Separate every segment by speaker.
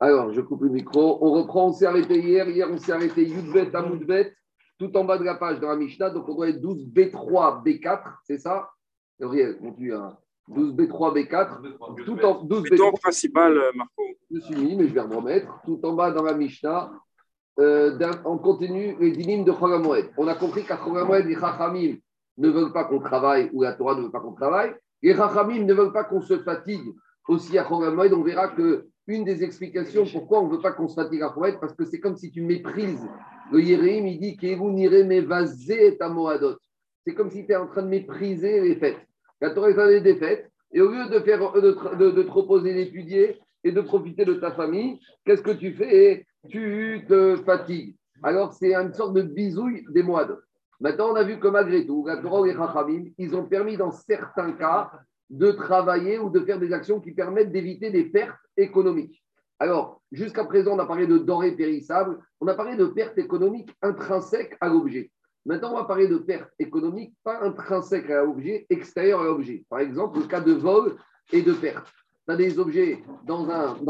Speaker 1: Alors, je coupe le micro. On reprend, on s'est arrêté hier. Hier, on s'est arrêté Yudbet à Moudbet, tout en bas de la page dans la Mishnah. Donc, on doit être 12 B3, B4, c'est ça? Gabriel, continue. 12 B3, B4. Tout en 12
Speaker 2: B3. principal, euh, Marco.
Speaker 1: Je suis mis, mais je vais me remettre. Tout en bas dans la Mishnah, euh, on continue les dynimes de Chogamoed. On a compris qu'à Chogamoed, les Chachamim ne veulent pas qu'on travaille ou la Torah ne veut pas qu'on travaille. Les Chachamim ne veulent pas qu'on se fatigue aussi à Chogamoed. On verra que une des explications pourquoi on ne veut pas qu'on se fatigue à Chogamoed, parce que c'est comme si tu méprises. Le Yéréim, il dit. C'est comme si tu es en train de mépriser les fêtes. La Torah est des fêtes. Et au lieu de, faire, de, de, te proposer d'étudier et de profiter de ta famille, qu'est-ce que tu fais? Tu te fatigues. Alors, c'est une sorte de bisouille des moines. Maintenant, on a vu que malgré tout, la Torah et les ils ont permis dans certains cas de travailler ou de faire des actions qui permettent d'éviter des pertes économiques. Alors, jusqu'à présent, on a parlé de denrées périssables, on a parlé de pertes économiques intrinsèques à l'objet. Maintenant, on va parler de pertes économiques, pas intrinsèques à l'objet, extérieures à l'objet. Par exemple, le cas de vol et de perte. Tu as des objets dans,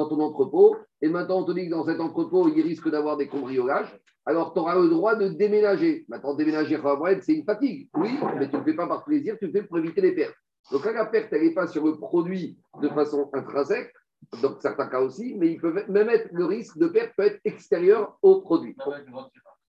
Speaker 1: ton entrepôt, et maintenant on te dit que dans cet entrepôt, il risque d'avoir des cambriolages. Alors, tu auras le droit de déménager. Maintenant, déménager, c'est une fatigue. Oui, mais tu ne le fais pas par plaisir, tu le fais pour éviter les pertes. Donc, la perte, elle n'est pas sur le produit de façon intrinsèque, dans certains cas aussi, mais il peut même être, le risque de perte peut être extérieur au produit.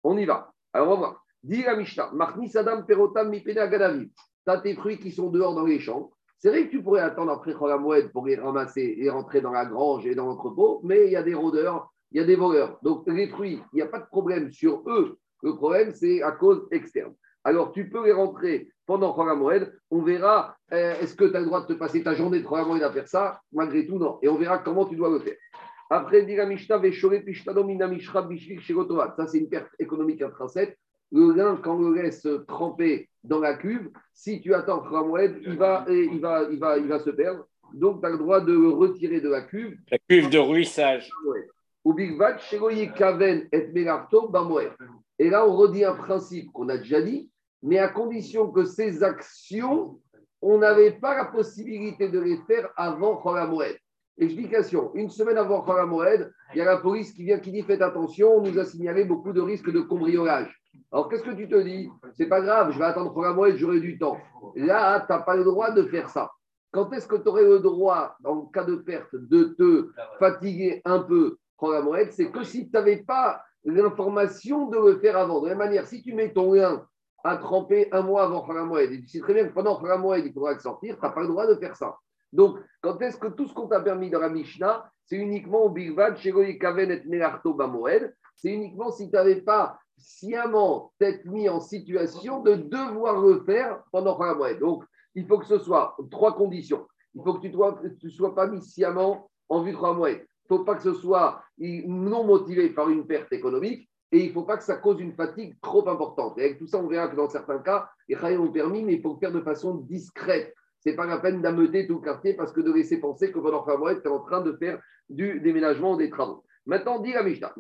Speaker 1: On y va. Alors, on va voir. Dis la Mishnah, Adam Perotam Agadavi. Tu as tes fruits qui sont dehors dans les champs. C'est vrai que tu pourrais attendre après Cholamoued pour les ramasser et rentrer dans la grange et dans l'entrepôt, mais il y a des rôdeurs, il y a des voleurs. Donc les fruits, il n'y a pas de problème sur eux. Le problème, c'est à cause externe. Alors tu peux les rentrer pendant Cholamoued. On verra, euh, est-ce que tu as le droit de te passer ta journée de Cholamoued à faire ça Malgré tout, non. Et on verra comment tu dois le faire. Après, dit la Mishnah, Ça, c'est une perte économique intrinsèque le lin, quand on le laisse tremper dans la cuve, si tu attends Kramoued, il va, il, va, il, va, il va se perdre. Donc, tu as le droit de le retirer de la cuve.
Speaker 3: La cuve de ruissage.
Speaker 1: Et là, on redit un principe qu'on a déjà dit, mais à condition que ces actions, on n'avait pas la possibilité de les faire avant Khamoued. Explication. Une semaine avant Khamoued, il y a la police qui vient qui dit faites attention, on nous a signalé beaucoup de risques de cambriolage. Alors, qu'est-ce que tu te dis? C'est pas grave, je vais attendre moelle, j'aurai du temps. Là, tu n'as pas le droit de faire ça. Quand est-ce que tu aurais le droit, en cas de perte, de te fatiguer un peu moelle C'est que si tu n'avais pas l'information de le faire avant. De la même manière, si tu mets ton lien à tremper un mois avant Moed, et tu sais très bien que pendant Moed, il faudra le sortir, tu n'as pas le droit de faire ça. Donc, quand est-ce que tout ce qu'on t'a permis dans la Mishnah, c'est uniquement au Bigvad, chez Kaven et Bamoed, c'est uniquement si tu n'avais pas sciemment être mis en situation de devoir le faire pendant la moelle. Donc, il faut que ce soit trois conditions. Il faut que tu ne sois pas mis sciemment en vue de la moelle. Il ne faut pas que ce soit non motivé par une perte économique et il ne faut pas que ça cause une fatigue trop importante. Et avec tout ça, on verra que dans certains cas, les rails ont permis, mais il faut le faire de façon discrète. Ce n'est pas la peine d'ameuter tout le quartier parce que de laisser penser que pendant la moelle, tu es en train de faire du déménagement des travaux. Maintenant, dit la Mishnah,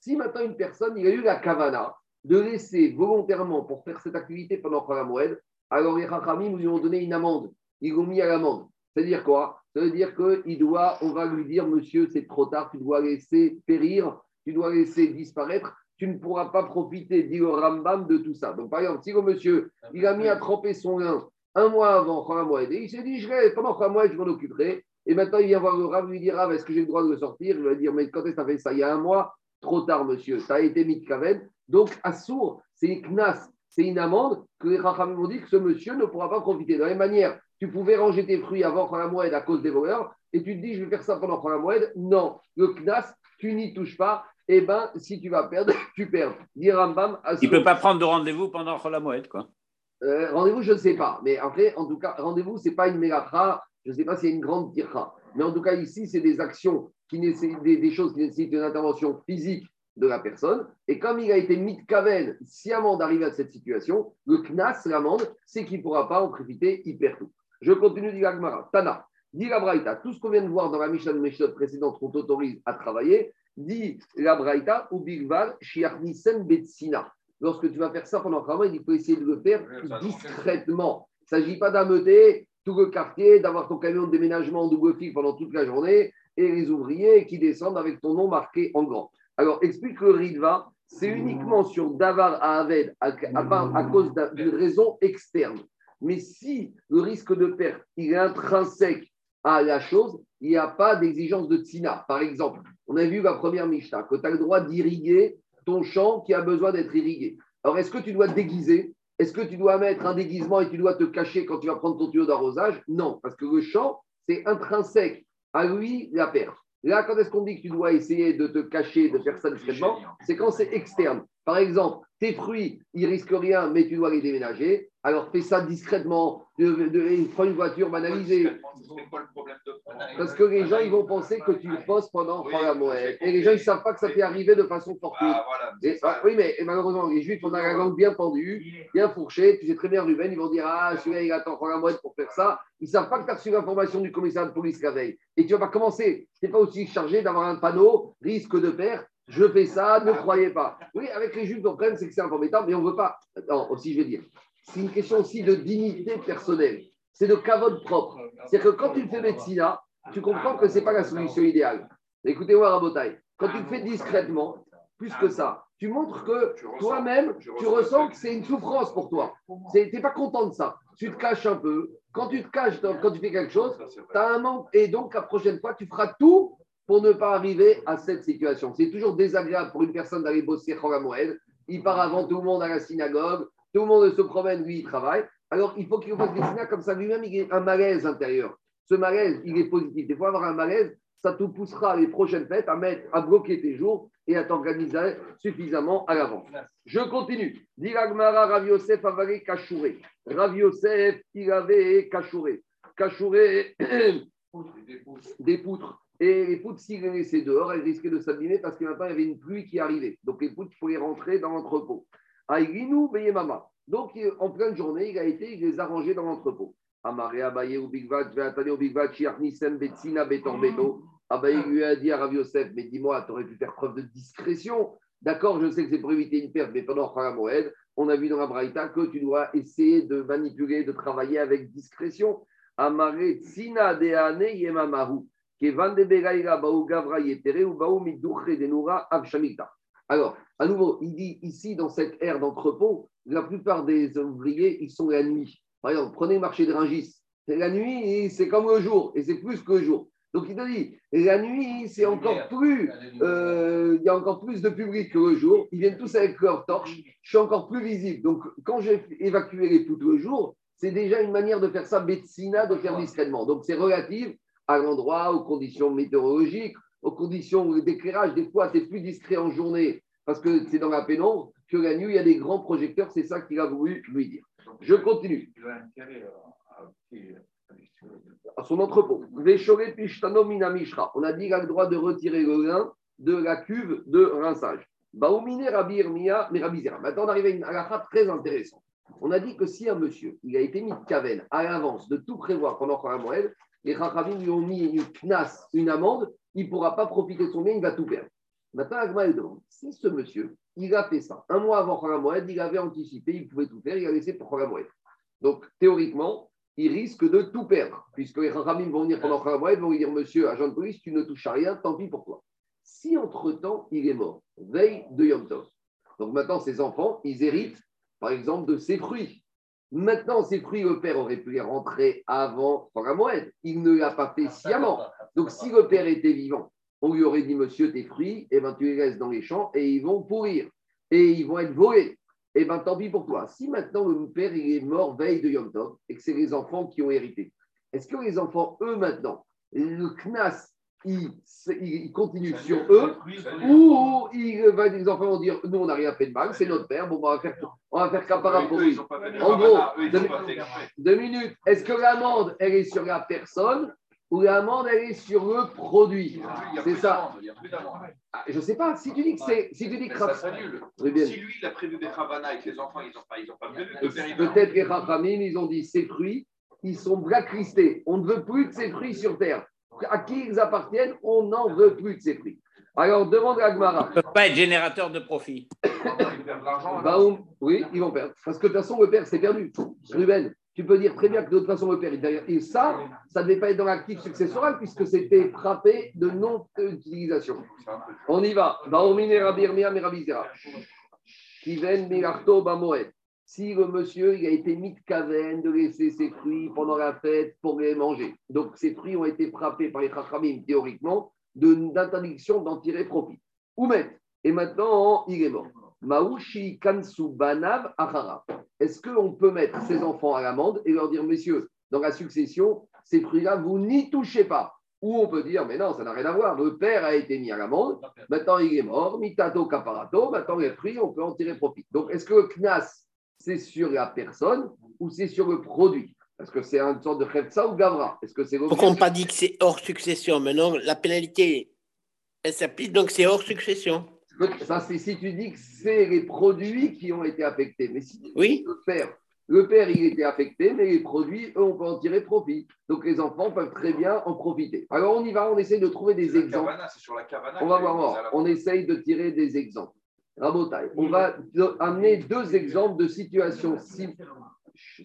Speaker 1: si maintenant une personne, il a eu la kavana de laisser volontairement pour faire cette activité pendant Moed, alors les Chachamim lui ont donné une amende. Ils l'ont mis à l'amende. C'est-à-dire quoi? Ça veut dire qu'il doit, on va lui dire, monsieur, c'est trop tard, tu dois laisser périr, tu dois laisser disparaître, tu ne pourras pas profiter, dit le Rambam, de tout ça. Donc, par exemple, si le monsieur, il a mis à tremper son lin un mois avant et il s'est dit, je vais, pendant Moed, je m'en occuperai, et maintenant, il vient voir le Rav, lui dire Rav, est-ce que j'ai le droit de le sortir? Il va dire Mais quand est-ce que tu fait ça? Il y a un mois Trop tard, monsieur. Ça a été mis de kaven. Donc, Assour, c'est une c'est une amende que les Rachamim m'ont dit que ce monsieur ne pourra pas profiter. De la même manière, tu pouvais ranger tes fruits avant la moed à cause des voleurs, et tu te dis Je vais faire ça pendant la moed. Non, le knas, tu n'y touches pas. Eh bien, si tu vas perdre, tu perds. Dit Rambam.
Speaker 3: Il ne peut pas prendre de rendez-vous pendant la moed, quoi.
Speaker 1: Euh, rendez-vous, je ne sais pas. Mais après, en tout cas, rendez-vous, ce n'est pas une méga je ne sais pas s'il y a une grande tirra. Mais en tout cas, ici, c'est des actions, qui nécessitent, des, choses qui nécessitent une intervention physique de la personne. Et comme il a été mis de caven sciemment d'arriver à cette situation, le knas, l'amende, c'est qu'il ne pourra pas en profiter, il perd tout. Je continue, dit. Tana, dit la Braïta, tout ce qu'on vient de voir dans la Mishnah de précédente qu'on t'autorise à travailler, dit la Braïta, ou Bigval, Shiarnisen Betsina. Lorsque tu vas faire ça pendant le travail, il faut essayer de le faire discrètement. Il ne s'agit pas d'ameuter tout le quartier, d'avoir ton camion de déménagement en double fil pendant toute la journée et les ouvriers qui descendent avec ton nom marqué en grand. Alors, explique que le Ritva, c'est uniquement sur Davar à Aved à, à cause d'une raison externe. Mais si le risque de perte il est intrinsèque à la chose, il n'y a pas d'exigence de tsina. Par exemple, on a vu la première Mishnah, que tu as le droit d'irriguer ton champ qui a besoin d'être irrigué. Alors, est-ce que tu dois te déguiser? Est-ce que tu dois mettre un déguisement et tu dois te cacher quand tu vas prendre ton tuyau d'arrosage? Non, parce que le champ, c'est intrinsèque à lui la perte. Là, quand est-ce qu'on dit que tu dois essayer de te cacher, de faire ça discrètement? C'est quand c'est externe. Par exemple, tes fruits, ils risquent rien, mais tu dois les déménager. Alors fais ça discrètement. De, prends une voiture banalisée. Parce que les gens, ils vont penser que tu le poses pendant la Moël. Et les gens, ils ne savent pas que ça t'est arrivé de façon fortuite. Ah, oui, mais malheureusement, les juifs, on a la langue bien pendue, bien fourchée. Tu sais très bien, Ruben, ils vont dire Ah, celui-là, il attend la Moël pour faire ça. Ils ne savent pas que tu as reçu l'information du commissaire de police la veille. Et tu vas pas commencer. Tu n'es pas aussi chargé d'avoir un panneau, risque de perte je fais ça, ne croyez pas. Oui, avec les juifs, problème, c'est que c'est un peu mais on ne veut pas. Non, aussi, je vais dire. C'est une question aussi de dignité personnelle. C'est de cavote propre. C'est-à-dire que quand tu fais médecine, tu comprends que ce n'est pas la solution idéale. Écoutez-moi, Rabotaille. Quand tu le fais discrètement, plus que ça, tu montres que toi-même, tu ressens que c'est une souffrance pour toi. Tu n'es pas content de ça. Tu te caches un peu. Quand tu te caches, quand tu fais quelque chose, tu as un manque. Et donc, la prochaine fois, tu feras tout pour ne pas arriver à cette situation. C'est toujours désagréable pour une personne d'aller bosser Moed. Il part avant tout le monde à la synagogue, tout le monde se promène, lui, il travaille. Alors, il faut qu'il fasse des signes comme ça. Lui-même, il a un malaise intérieur. Ce malaise, il est positif. Des fois, avoir un malaise, ça te poussera les prochaines fêtes à mettre, à bloquer tes jours et à t'organiser suffisamment à l'avance. Je continue. Diragmara Rav Yosef avait cachouré. Rav Yosef, il avait cachouré. Cachouré des poutres. Et les poutres, s'ils les laissaient dehors, elles risquaient de s'abîmer parce que maintenant, il y avait une pluie qui arrivait. Donc, les poutres pouvaient rentrer dans l'entrepôt. Aïginou, veillez maman. Donc, en pleine journée, il a été, il les a rangés dans l'entrepôt. Amaré Abaye ou Bigvat, Véatane ou Bigvat, Chiarnisem, Betsina, Betor, Beto. Abaye lui a dit à Rav Yosef, mais dis-moi, tu aurais pu faire preuve de discrétion. D'accord, je sais que c'est pour éviter une perte, mais pendant Moed, on a vu dans la Braïta que tu dois essayer de manipuler, de travailler avec discrétion. Amaré, Tsina, Deane, Yemamahu. Alors, à nouveau, il dit ici, dans cette ère d'entrepôt, la plupart des ouvriers, ils sont la nuit. Par exemple, prenez le marché de Rungis. La nuit, c'est comme le jour, et c'est plus que le jour. Donc, il te dit, la nuit, c'est encore plus, euh, il y a encore plus de public que le jour. Ils viennent tous avec leur torche. Je suis encore plus visible. Donc, quand j'ai évacué les poutres le jour, c'est déjà une manière de faire ça, Betsina, de faire discrètement. Donc, c'est relatif à l'endroit, aux conditions météorologiques, aux conditions d'éclairage. Des fois, c'est plus discret en journée parce que c'est dans la pénombre que la nuit, il y a des grands projecteurs. C'est ça qu'il a voulu lui dire. Je continue. À son entrepôt. On a dit qu'il a le droit de retirer le lin de la cuve de rinçage. Maintenant, on arrive à une halakha très intéressante. On a dit que si un monsieur, il a été mis de caverne à l'avance, de tout prévoir pendant un mois, les Chachamim lui ont mis une une amende, il ne pourra pas profiter de son bien, il va tout perdre. Maintenant, Agma demande si ce monsieur, il a fait ça un mois avant Khagamoued, il avait anticipé, il pouvait tout faire, il a laissé pour Khagamoued. Donc, théoriquement, il risque de tout perdre, puisque les Chachamim vont venir pendant Khagamoued, vont lui dire Monsieur, agent de police, tu ne touches à rien, tant pis pour toi. Si entre-temps, il est mort, veille de Yom Tov, donc maintenant, ses enfants, ils héritent, par exemple, de ses fruits. Maintenant, ces fruits, le père aurait pu les rentrer avant Moed. Il ne l'a pas fait sciemment. Donc, si le père était vivant, on lui aurait dit Monsieur, tes fruits, et eh ben, tu les laisses dans les champs et ils vont pourrir. Et ils vont être volés. Et eh bien, tant pis pour toi. Si maintenant le père il est mort veille de Yom Tov et que c'est les enfants qui ont hérité, est-ce que les enfants, eux, maintenant, le Knas il, continue sur eux, ou il va, les enfants vont dire Nous, on n'a rien fait de mal, c'est notre père, bon, on va faire, on va faire capara pour lui. En gros, deux, minutes, est-ce que l'amende, elle est sur la personne ou l'amende, elle est sur le produit? C'est ça. Ah, je ne sais pas. Si tu dis que c'est. Si tu dis que
Speaker 2: ça s'annule. Si lui, il a prévu des Ravana avec les enfants, ils n'ont pas, ils ont pas prévu.
Speaker 1: Peut-être que les ils ont dit ces fruits, ils sont blacklistés. On ne veut plus de ces fruits sur terre à qui ils appartiennent, on n'en veut plus de ces prix. Alors, demande à Gmara.
Speaker 3: Ils ne peuvent pas être générateurs de profit.
Speaker 1: bah, oui, ils vont perdre. Parce que de toute façon, le père, c'est perdu. Ruben, tu peux dire très bien que de toute façon, le père, et ça, ça ne devait pas être dans l'actif successoral puisque c'était frappé de non-utilisation. On y va. Si le monsieur il a été mis de caverne de laisser ses fruits pendant la fête pour les manger, donc ces fruits ont été frappés par les chachamim théoriquement d'interdiction d'en tirer profit. Oumet, et maintenant il est mort. Maouchi Kansu Banav Est-ce qu'on peut mettre ses enfants à l'amende et leur dire, messieurs, dans la succession, ces fruits-là, vous n'y touchez pas Ou on peut dire, mais non, ça n'a rien à voir. Le père a été mis à l'amende, maintenant il est mort, mitato caparato, maintenant les fruits, on peut en tirer profit. Donc, est-ce que le knas, c'est sur la personne ou c'est sur le produit? Est-ce que c'est une sorte de khefsa ou gavra? Est-ce que c'est
Speaker 3: Pourquoi on pas dit que c'est hors succession Maintenant, la pénalité, elle s'applique, donc c'est hors succession.
Speaker 1: Ça, c'est si tu dis que c'est les produits qui ont été affectés. Mais si
Speaker 3: oui.
Speaker 1: le père, le père, il était affecté, mais les produits, eux, on peut en tirer profit. Donc les enfants peuvent très bien en profiter. Alors on y va, on essaye de trouver des exemples. on va voir, on essaye de tirer des exemples. Rabotai, on va amener deux exemples de situations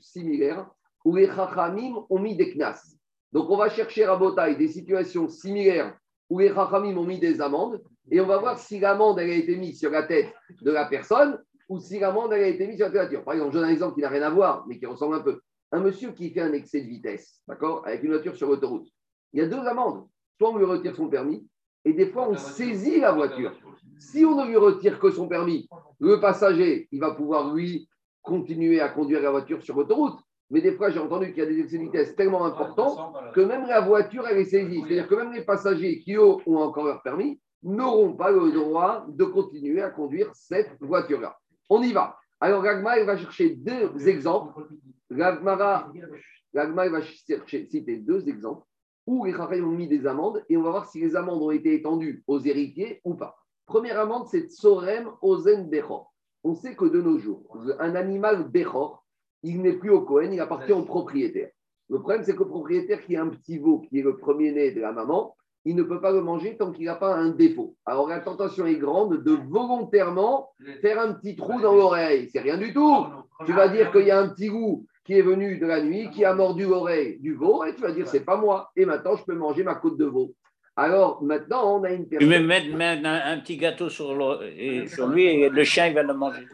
Speaker 1: similaires où les chachamim ont mis des knas. Donc on va chercher Rabotai des situations similaires où les chachamim ont mis des amendes et on va voir si l'amende a été mise sur la tête de la personne ou si l'amende a été mise sur la tête de la voiture. Par exemple, je donne un exemple qui n'a rien à voir, mais qui ressemble un peu. Un monsieur qui fait un excès de vitesse, d'accord, avec une voiture sur l'autoroute. Il y a deux amendes. Soit on lui retire son permis, et des fois on saisit la voiture. Si on ne lui retire que son permis, le passager, il va pouvoir lui continuer à conduire la voiture sur l'autoroute. Mais des fois, j'ai entendu qu'il y a des excès de vitesse tellement importants que même la voiture, elle est saisie. C'est-à-dire que même les passagers qui ont encore leur permis, n'auront pas le droit de continuer à conduire cette voiture-là. On y va. Alors, Gagma, il va chercher deux exemples. Il va chercher, citer deux exemples où les Chachamim ont mis des amendes et on va voir si les amendes ont été étendues aux héritiers ou pas. Première amende, c'est Tsorem Ozen Bechor. On sait que de nos jours, un animal Bechor, il n'est plus au Cohen, il appartient au propriétaire. Le problème, c'est que le propriétaire qui a un petit veau, qui est le premier-né de la maman, il ne peut pas le manger tant qu'il n'a pas un défaut. Alors la tentation est grande de volontairement faire un petit trou dans l'oreille. C'est rien du tout. Tu vas dire qu'il y a un petit goût qui est venu de la nuit, qui a mordu l'oreille du veau, et tu vas dire c'est pas moi. Et maintenant je peux manger ma côte de veau. Alors maintenant on a une
Speaker 3: personne. Tu peux mettre, un, petit gâteau sur, lui et le chien il va le manger.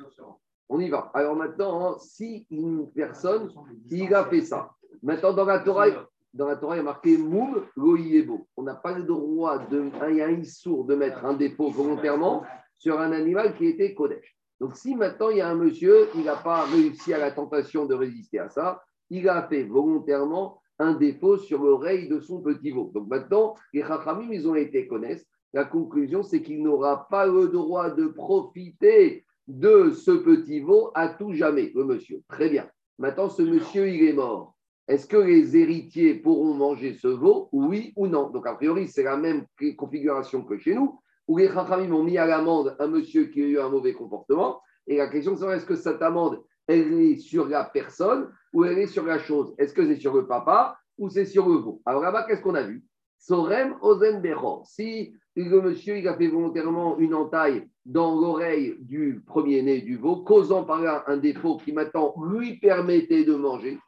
Speaker 1: On y va. Alors maintenant, si une personne, il a fait ça, maintenant dans la Torah, dans la Torah, il y a marqué Moum Loïebo. On n'a pas le droit, de, il y a un sourd de mettre un dépôt volontairement sur un animal qui était Kodesh. Donc, si maintenant il y a un monsieur, il n'a pas réussi à la tentation de résister à ça, il a fait volontairement un dépôt sur l'oreille de son petit veau. Donc maintenant, les Chachamim, ils ont été connaissent. La conclusion, c'est qu'il n'aura pas le droit de profiter de ce petit veau à tout jamais, le monsieur. Très bien. Maintenant, ce monsieur, il est mort. Est-ce que les héritiers pourront manger ce veau, oui ou non? Donc, a priori, c'est la même configuration que chez nous, où les Chachamim ont mis à l'amende un monsieur qui a eu un mauvais comportement. Et la question c'est est-ce que cette amende, elle est sur la personne ou elle est sur la chose. Est-ce que c'est sur le papa ou c'est sur le veau Alors là-bas, qu'est-ce qu'on a vu? Sorem Ozen Si le monsieur a fait volontairement une entaille dans l'oreille du premier-né du veau, causant par là un défaut qui maintenant lui permettait de manger,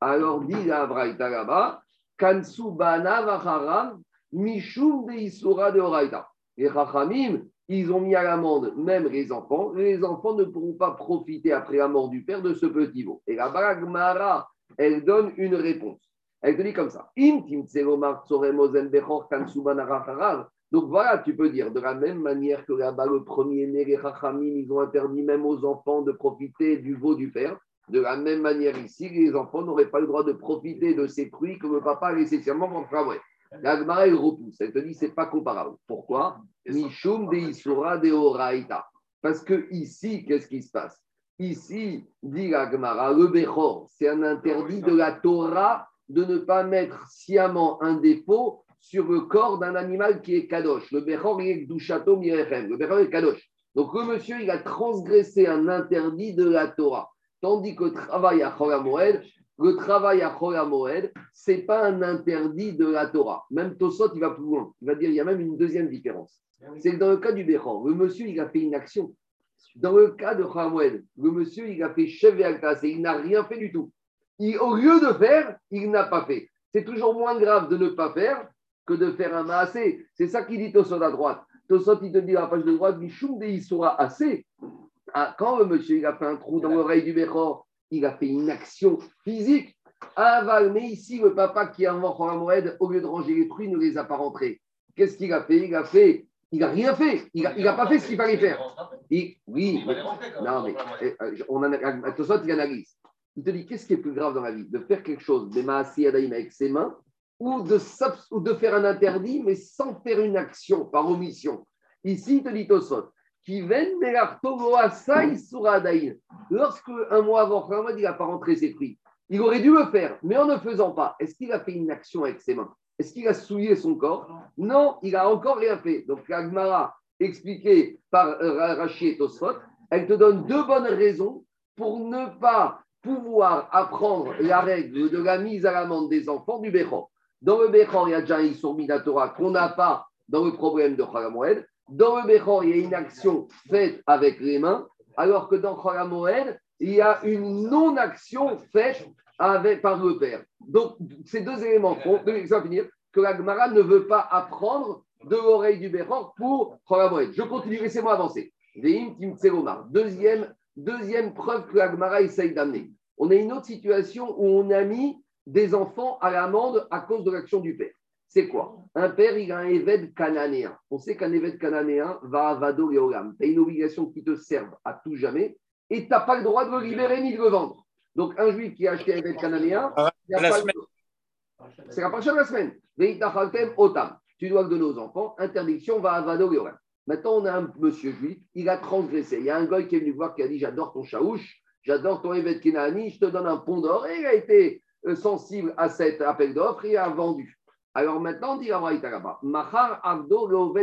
Speaker 1: alors dit la Braïta là-bas, Kansu Bana Mishum de Isura de Oraita. Les Chachamim, ils ont mis à l'amende même les enfants. Les enfants ne pourront pas profiter après la mort du père de ce petit veau. Et la Baragmara, elle donne une réponse. Elle te dit comme ça. Donc voilà, tu peux dire de la même manière que là-bas, le premier-né, les Chachamim, ils ont interdit même aux enfants de profiter du veau du père. De la même manière ici, les enfants n'auraient pas le droit de profiter de ces fruits que le papa a laissé seulement pour travailler. L'Agmara, elle repousse. Elle te dit, c'est pas comparable. Pourquoi? Mishum de Isura de Oraita. Parce que ici, qu'est-ce qui se passe? Ici, dit l'Agmara, le Bechor, c'est un interdit de la Torah de ne pas mettre sciemment un défaut sur le corps d'un animal qui est Kadosh. Le Bechor, il est Dushato Mirechem. Le Bechor est Kadosh. Donc le monsieur, il a transgressé un interdit de la Torah. Tandis que travail à Moed, le travail à Moed, ce n'est pas un interdit de la Torah. Même Tosot, il va plus loin. Il va dire il y a même une deuxième différence. C'est que dans le cas du Béchor, le monsieur, il a fait une action. Dans le cas de Moed, le monsieur, il a fait chef et il n'a rien fait du tout. au lieu de faire, il n'a pas fait. C'est toujours moins grave de ne pas faire que de faire un maasé. C'est ça qu'il dit Tosot à droite. Tosot, il te dit à la page de droite, de sera assez. Ah, quand le monsieur il a fait un trou dans l'oreille du Béchor, il a fait une action physique. Aval, mais ici, le papa qui a un Moed, au lieu de ranger les fruits, ne les a pas rentrés. Qu'est-ce qu'il a fait? Il a fait, il n'a rien fait. Il n'a a pas fait ce qu'il fallait faire. oui, non, mais euh, on a, Tosot, il analyse. Il te dit qu'est-ce qui est plus grave dans la vie? De faire quelque chose, des Maasi avec ses mains, ou de, ou de faire un interdit, mais sans faire une action, par omission. Ici, il te dit Tosot, Lorsque un mois avant Khamad, il n'a pas rentré ses fruits, il aurait dû le faire, mais en ne faisant pas, est-ce qu'il a fait une action avec ses mains? Est-ce qu'il a souillé son corps? Non, il n'a encore rien fait. Donc, l'Agmara, expliqué par euh, Rachid Tosfot, elle te donne deux bonnes raisons pour ne pas pouvoir apprendre la règle de la mise à l'amende des enfants du Bechor. Dans le Bechor, il y a déjà un Torah qu'on n'a pas dans le problème de Khalamoued. Dans le Bechor, il y a une action faite avec les mains, alors que dans Khalamoued, il y a une non-action faite par le père. Donc, ces deux éléments font, finir, que la Gemara ne veut pas apprendre de l'oreille du Bechor pour Khalamoued. Je continue, laissez-moi avancer. Deuxième Deuxième preuve que l'Agmara essaye d'amener. On a une autre situation où on a mis des enfants à l'amende à cause de l'action du père. C'est quoi? Un père, il a un évêque cananéen. On sait qu'un évêque cananéen va à Vado et Olam. Tu as une obligation qui te serve à tout jamais et tu n'as pas le droit de le libérer ni de le vendre. Donc, un juif qui a acheté un évêque cananéen, ah, c'est la prochaine de la semaine. Tu dois le donner aux enfants. Interdiction va à Vado. Maintenant, on a un monsieur juif, il a transgressé. Il y a un gars qui est venu voir qui a dit J'adore ton chaouche, j'adore ton évêque Kenani, je te donne un pont d'or. Et il a été euh, sensible à cet appel d'offres et a vendu. Alors maintenant, on dit Mahar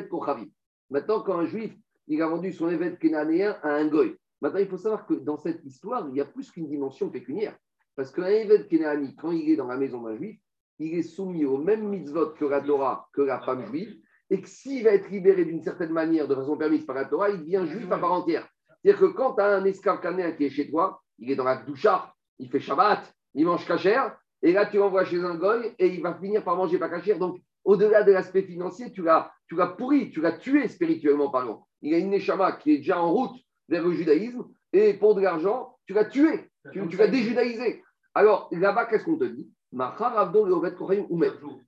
Speaker 1: Kochavi. Maintenant, quand un juif il a vendu son évêque kénanéen à un goy. Maintenant, il faut savoir que dans cette histoire, il y a plus qu'une dimension pécuniaire. Parce qu'un évêque kénani, quand il est dans la maison d'un juif, il est soumis au même mitzvot que la Torah, que la femme juive, et que s'il va être libéré d'une certaine manière, de façon permise par la Torah, il devient juif à part entière. C'est-à-dire que quand tu as un esclave canéen qui est chez toi, il est dans la doucha, il fait Shabbat, il mange cachère, et là tu l'envoies chez un goy et il va finir par manger pas cachère. Donc, au-delà de l'aspect financier, tu l'as, tu pourri, tu l'as tué spirituellement parlant. Il a une neshama qui est déjà en route vers le judaïsme, et pour de l'argent, tu l'as tué, tu, tu l'as déjudaïsé. Alors, là-bas, qu'est-ce qu'on te dit?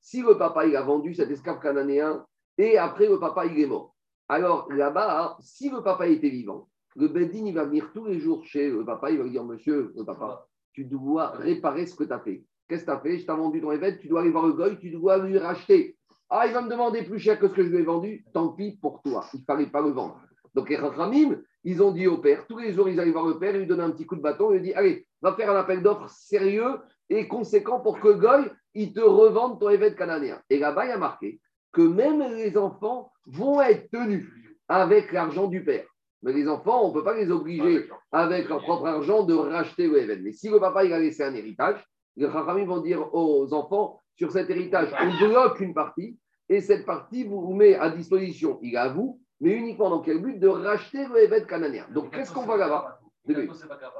Speaker 1: Si le papa il a vendu cet esclave cananéen et après, le papa, il est mort. Alors là-bas, si le papa était vivant, le Bedin, il va venir tous les jours chez le papa, il va lui dire Monsieur, le papa, tu dois réparer ce que tu as fait. Qu'est-ce que tu as fait? Je t'ai vendu ton évêque, tu dois aller voir le goy, tu dois lui racheter. Ah, il va me demander plus cher que ce que je lui ai vendu, tant pis pour toi, il ne fallait pas le vendre. Donc les Rachamim, ils ont dit au père, tous les jours, ils allaient voir le père, ils lui donnaient un petit coup de bâton, ils lui dit Allez, va faire un appel d'offres sérieux et conséquent pour que goy, il te revende ton évêque cananéen. Et là-bas, il y a marqué que même les enfants vont être tenus avec l'argent du père. Mais les enfants, on ne peut pas les obliger avec leur propre argent de racheter le. Mais si le papa il a laissé un héritage, les Chachamim vont dire aux enfants sur cet héritage, on bloque une partie et cette partie vous met à disposition, il est à vous, mais uniquement dans quel but De racheter le événement cananéen. Donc qu'est-ce qu'on va là-bas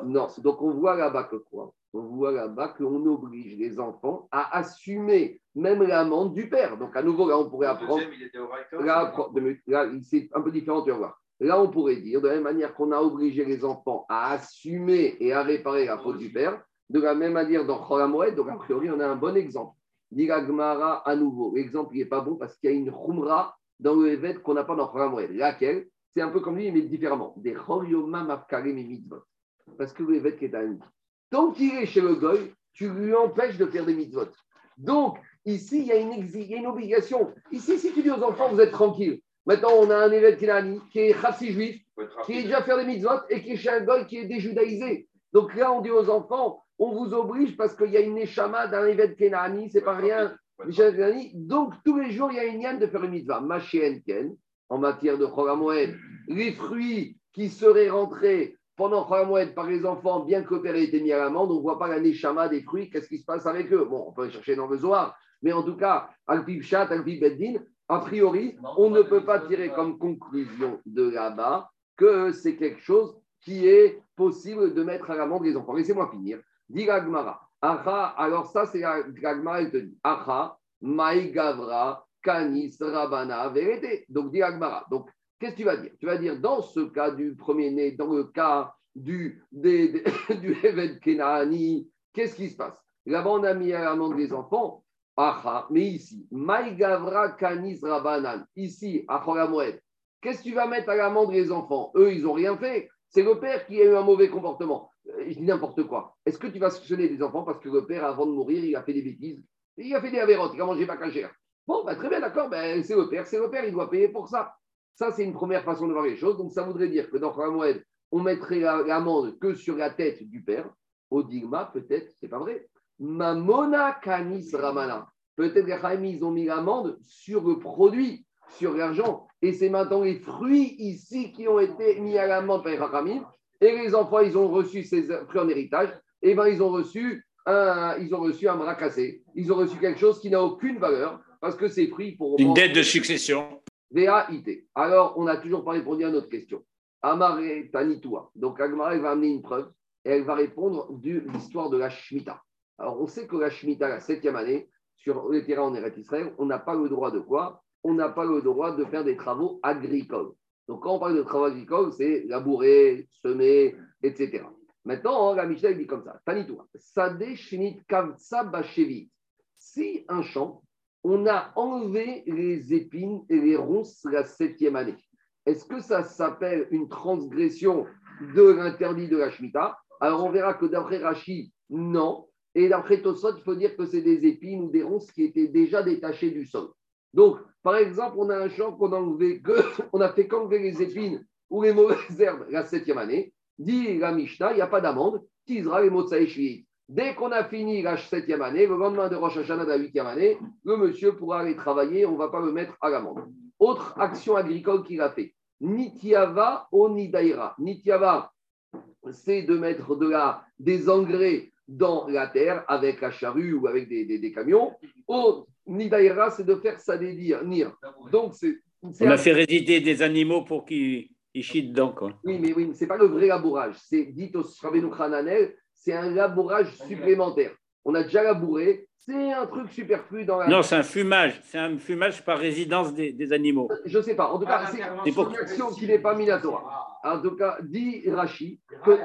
Speaker 1: Non, donc on voit là-bas que quoi On voit là-bas qu'on oblige les enfants à assumer même l'amende du père. Donc, à nouveau, là, on pourrait apprendre. Là, c'est un peu différent, tu vas voir. Là, on pourrait dire, de la même manière qu'on a obligé les enfants à assumer et à réparer la faute du père, de la même manière dans Cholamoued, donc a priori, on a un bon exemple. Gmara à nouveau. L'exemple n'est pas bon parce qu'il y a une Khumra dans le Evet qu'on n'a pas dans Cholamoued. Laquelle? C'est un peu comme lui, mais différemment. Des et Mitzvot. Parce que le Evet qui est un Tant qu'il est chez le Goy, tu lui empêches de faire des mitzvot. Donc, Ici, il y, a une, obligation. Ici, si tu dis aux enfants, vous êtes tranquilles. Maintenant, on a un évêque qui est chassi juif, qui est déjà fait des mitzvot et qui est chez un goy qui est déjudaïsé. Donc là, on dit aux enfants, on vous oblige parce qu'il y a une échama d'un évêque Kenani, c'est pas rien. Donc, tous les jours, il y a une yann de faire une mitzvah. Ken, en matière de Choramoed, les fruits qui seraient rentrés pendant Choramoed par les enfants, bien que le père ait été mis à l'amende, on ne voit pas la neshama des fruits, qu'est-ce qui se passe avec eux? Bon, on peut chercher dans le Zohar, mais en tout cas, Alpib Chat, Alpib Beddin, a priori, on ne peut pas tirer comme conclusion de là-bas que c'est quelque chose qui est possible de mettre à l'amende les enfants. Laissez-moi finir. Dit Gmara, Acha, alors ça, c'est Gagmara, elle te dit. Acha, Maï Gavra, Kanis, Rabana, vérité. Donc, dit Agmara. Donc, qu'est-ce que tu vas dire? Tu vas dire, dans ce cas du premier-né, dans le cas du, des, du Kenani, qu'est-ce qui se passe? Là-bas, on a mis à l'amende des enfants. Aha, mais ici, Maïgavra Kanis Rabanan, ici, à qu'est-ce que tu vas mettre à l'amende des enfants? Eux, ils n'ont rien fait. C'est le père qui a eu un mauvais comportement. Euh, je dis n'importe quoi. Est-ce que tu vas sanctionner des enfants parce que le père, avant de mourir, il a fait des bêtises? Il a fait des avérotes, il a mangé pas cachère. Bon, bah, très bien, d'accord, ben, c'est le père, c'est le père, il doit payer pour ça. Ça, c'est une première façon de voir les choses. Donc, ça voudrait dire que dans Moed, on mettrait l'amende que sur la tête du père. Au digma, peut-être, c'est pas vrai. Mamona Kanis Ramana. Peut-être que ils ont mis l'amende sur le produit, sur l'argent. Et c'est maintenant les fruits ici qui ont été mis à l'amende par les Et les enfants, ils ont reçu ces fruits en héritage. Et bien, ils ont reçu un, ils ont reçu un bras cassé. Ils ont reçu quelque chose qui n'a aucune valeur parce que ces fruits pour.
Speaker 4: Une dette de succession.
Speaker 1: VAIT. Alors, on n'a toujours pas répondu à notre question. Amare Tanitua. Donc, Agmara, va amener une preuve et elle va répondre de l'histoire de la Shemitah. Alors, on sait que la Shemitah, la septième année, sur les terrains en Eretz Israël, on n'a pas le droit de quoi? On n'a pas le droit de faire des travaux agricoles. Donc, quand on parle de travaux agricoles, c'est labourer, semer, etc. Maintenant, la Mishnah dit comme ça Tanitua. Sade Shinit. Si un champ, on a enlevé les épines et les ronces la septième année, est-ce que ça s'appelle une transgression de l'interdit de la Shemitah? Alors, on verra que d'après Rashi, non. Et d'après Tosot, il faut dire que c'est des épines ou des ronces qui étaient déjà détachées du sol. Donc, par exemple, on a un champ qu'on a enlevé, que, on a fait qu'enlever les épines ou les mauvaises herbes la septième année. Dit la Mishnah, il n'y a pas d'amende. Tisra les Motsaï Dès qu'on a fini la septième année, le lendemain de Rosh Hashanah de la huitième année, le monsieur pourra aller travailler, on ne va pas le mettre à l'amende. Autre action agricole qu'il a fait. Nitiava o Nidaira. Nitiava, c'est de mettre de la, des engrais dans la terre avec la charrue ou avec des, camions. Nidaïra, c'est de faire ça dire. Donc, c'est.
Speaker 4: On a fait résider des animaux pour qu'ils chient dedans. Quoi.
Speaker 1: Oui, mais oui, ce n'est pas le vrai labourage. C'est dit au c'est un labourage supplémentaire. On a déjà labouré, c'est un truc superflu dans la.
Speaker 4: Non, c'est un fumage. C'est un fumage par résidence des, des animaux.
Speaker 1: Je ne sais pas. En tout cas, c'est une action qui n'est pas Minatora. En tout cas, dit Rashi que,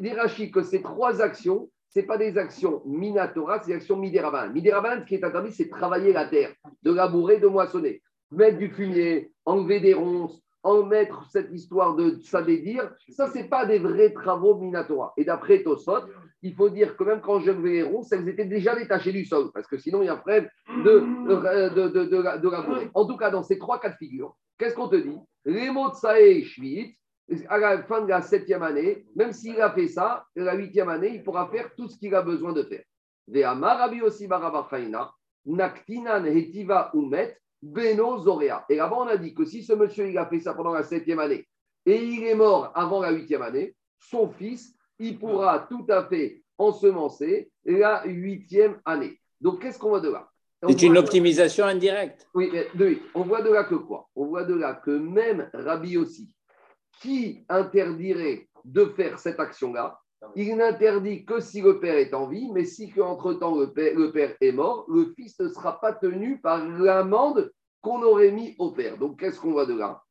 Speaker 1: dit, Rashi que ces trois actions ce pas des actions minatora, c'est des actions midéraban. Midéraban, ce qui est interdit, c'est travailler la terre, de labourer, de moissonner, mettre du fumier, enlever des ronces, en mettre cette histoire de dire, ça, ce n'est pas des vrais travaux minatora. Et d'après Tosot, il faut dire que même quand j'enlevais les ronces, elles étaient déjà détachées du sol, parce que sinon, il y a frère de, de, de, de, labourer. En tout cas, dans ces trois cas de figure, qu'est-ce qu'on te dit? Les mots de à la fin de la septième année, même s'il a fait ça, la huitième année, il pourra faire tout ce qu'il a besoin de faire. Et là-bas, on a dit que si ce monsieur il a fait ça pendant la septième année et il est mort avant la huitième année, son fils, il pourra tout à fait ensemencer la huitième année. Donc, qu'est-ce qu'on voit de là?
Speaker 4: C'est une optimisation indirecte.
Speaker 1: Oui, mais, on voit de là que quoi? On voit de là que même Rabbi aussi, qui interdirait de faire cette action-là Il n'interdit que si le père est en vie, mais si qu'entre-temps le père, le père est mort, le fils ne sera pas tenu par l'amende qu'on aurait mis au père. Donc qu'est-ce qu'on voit de là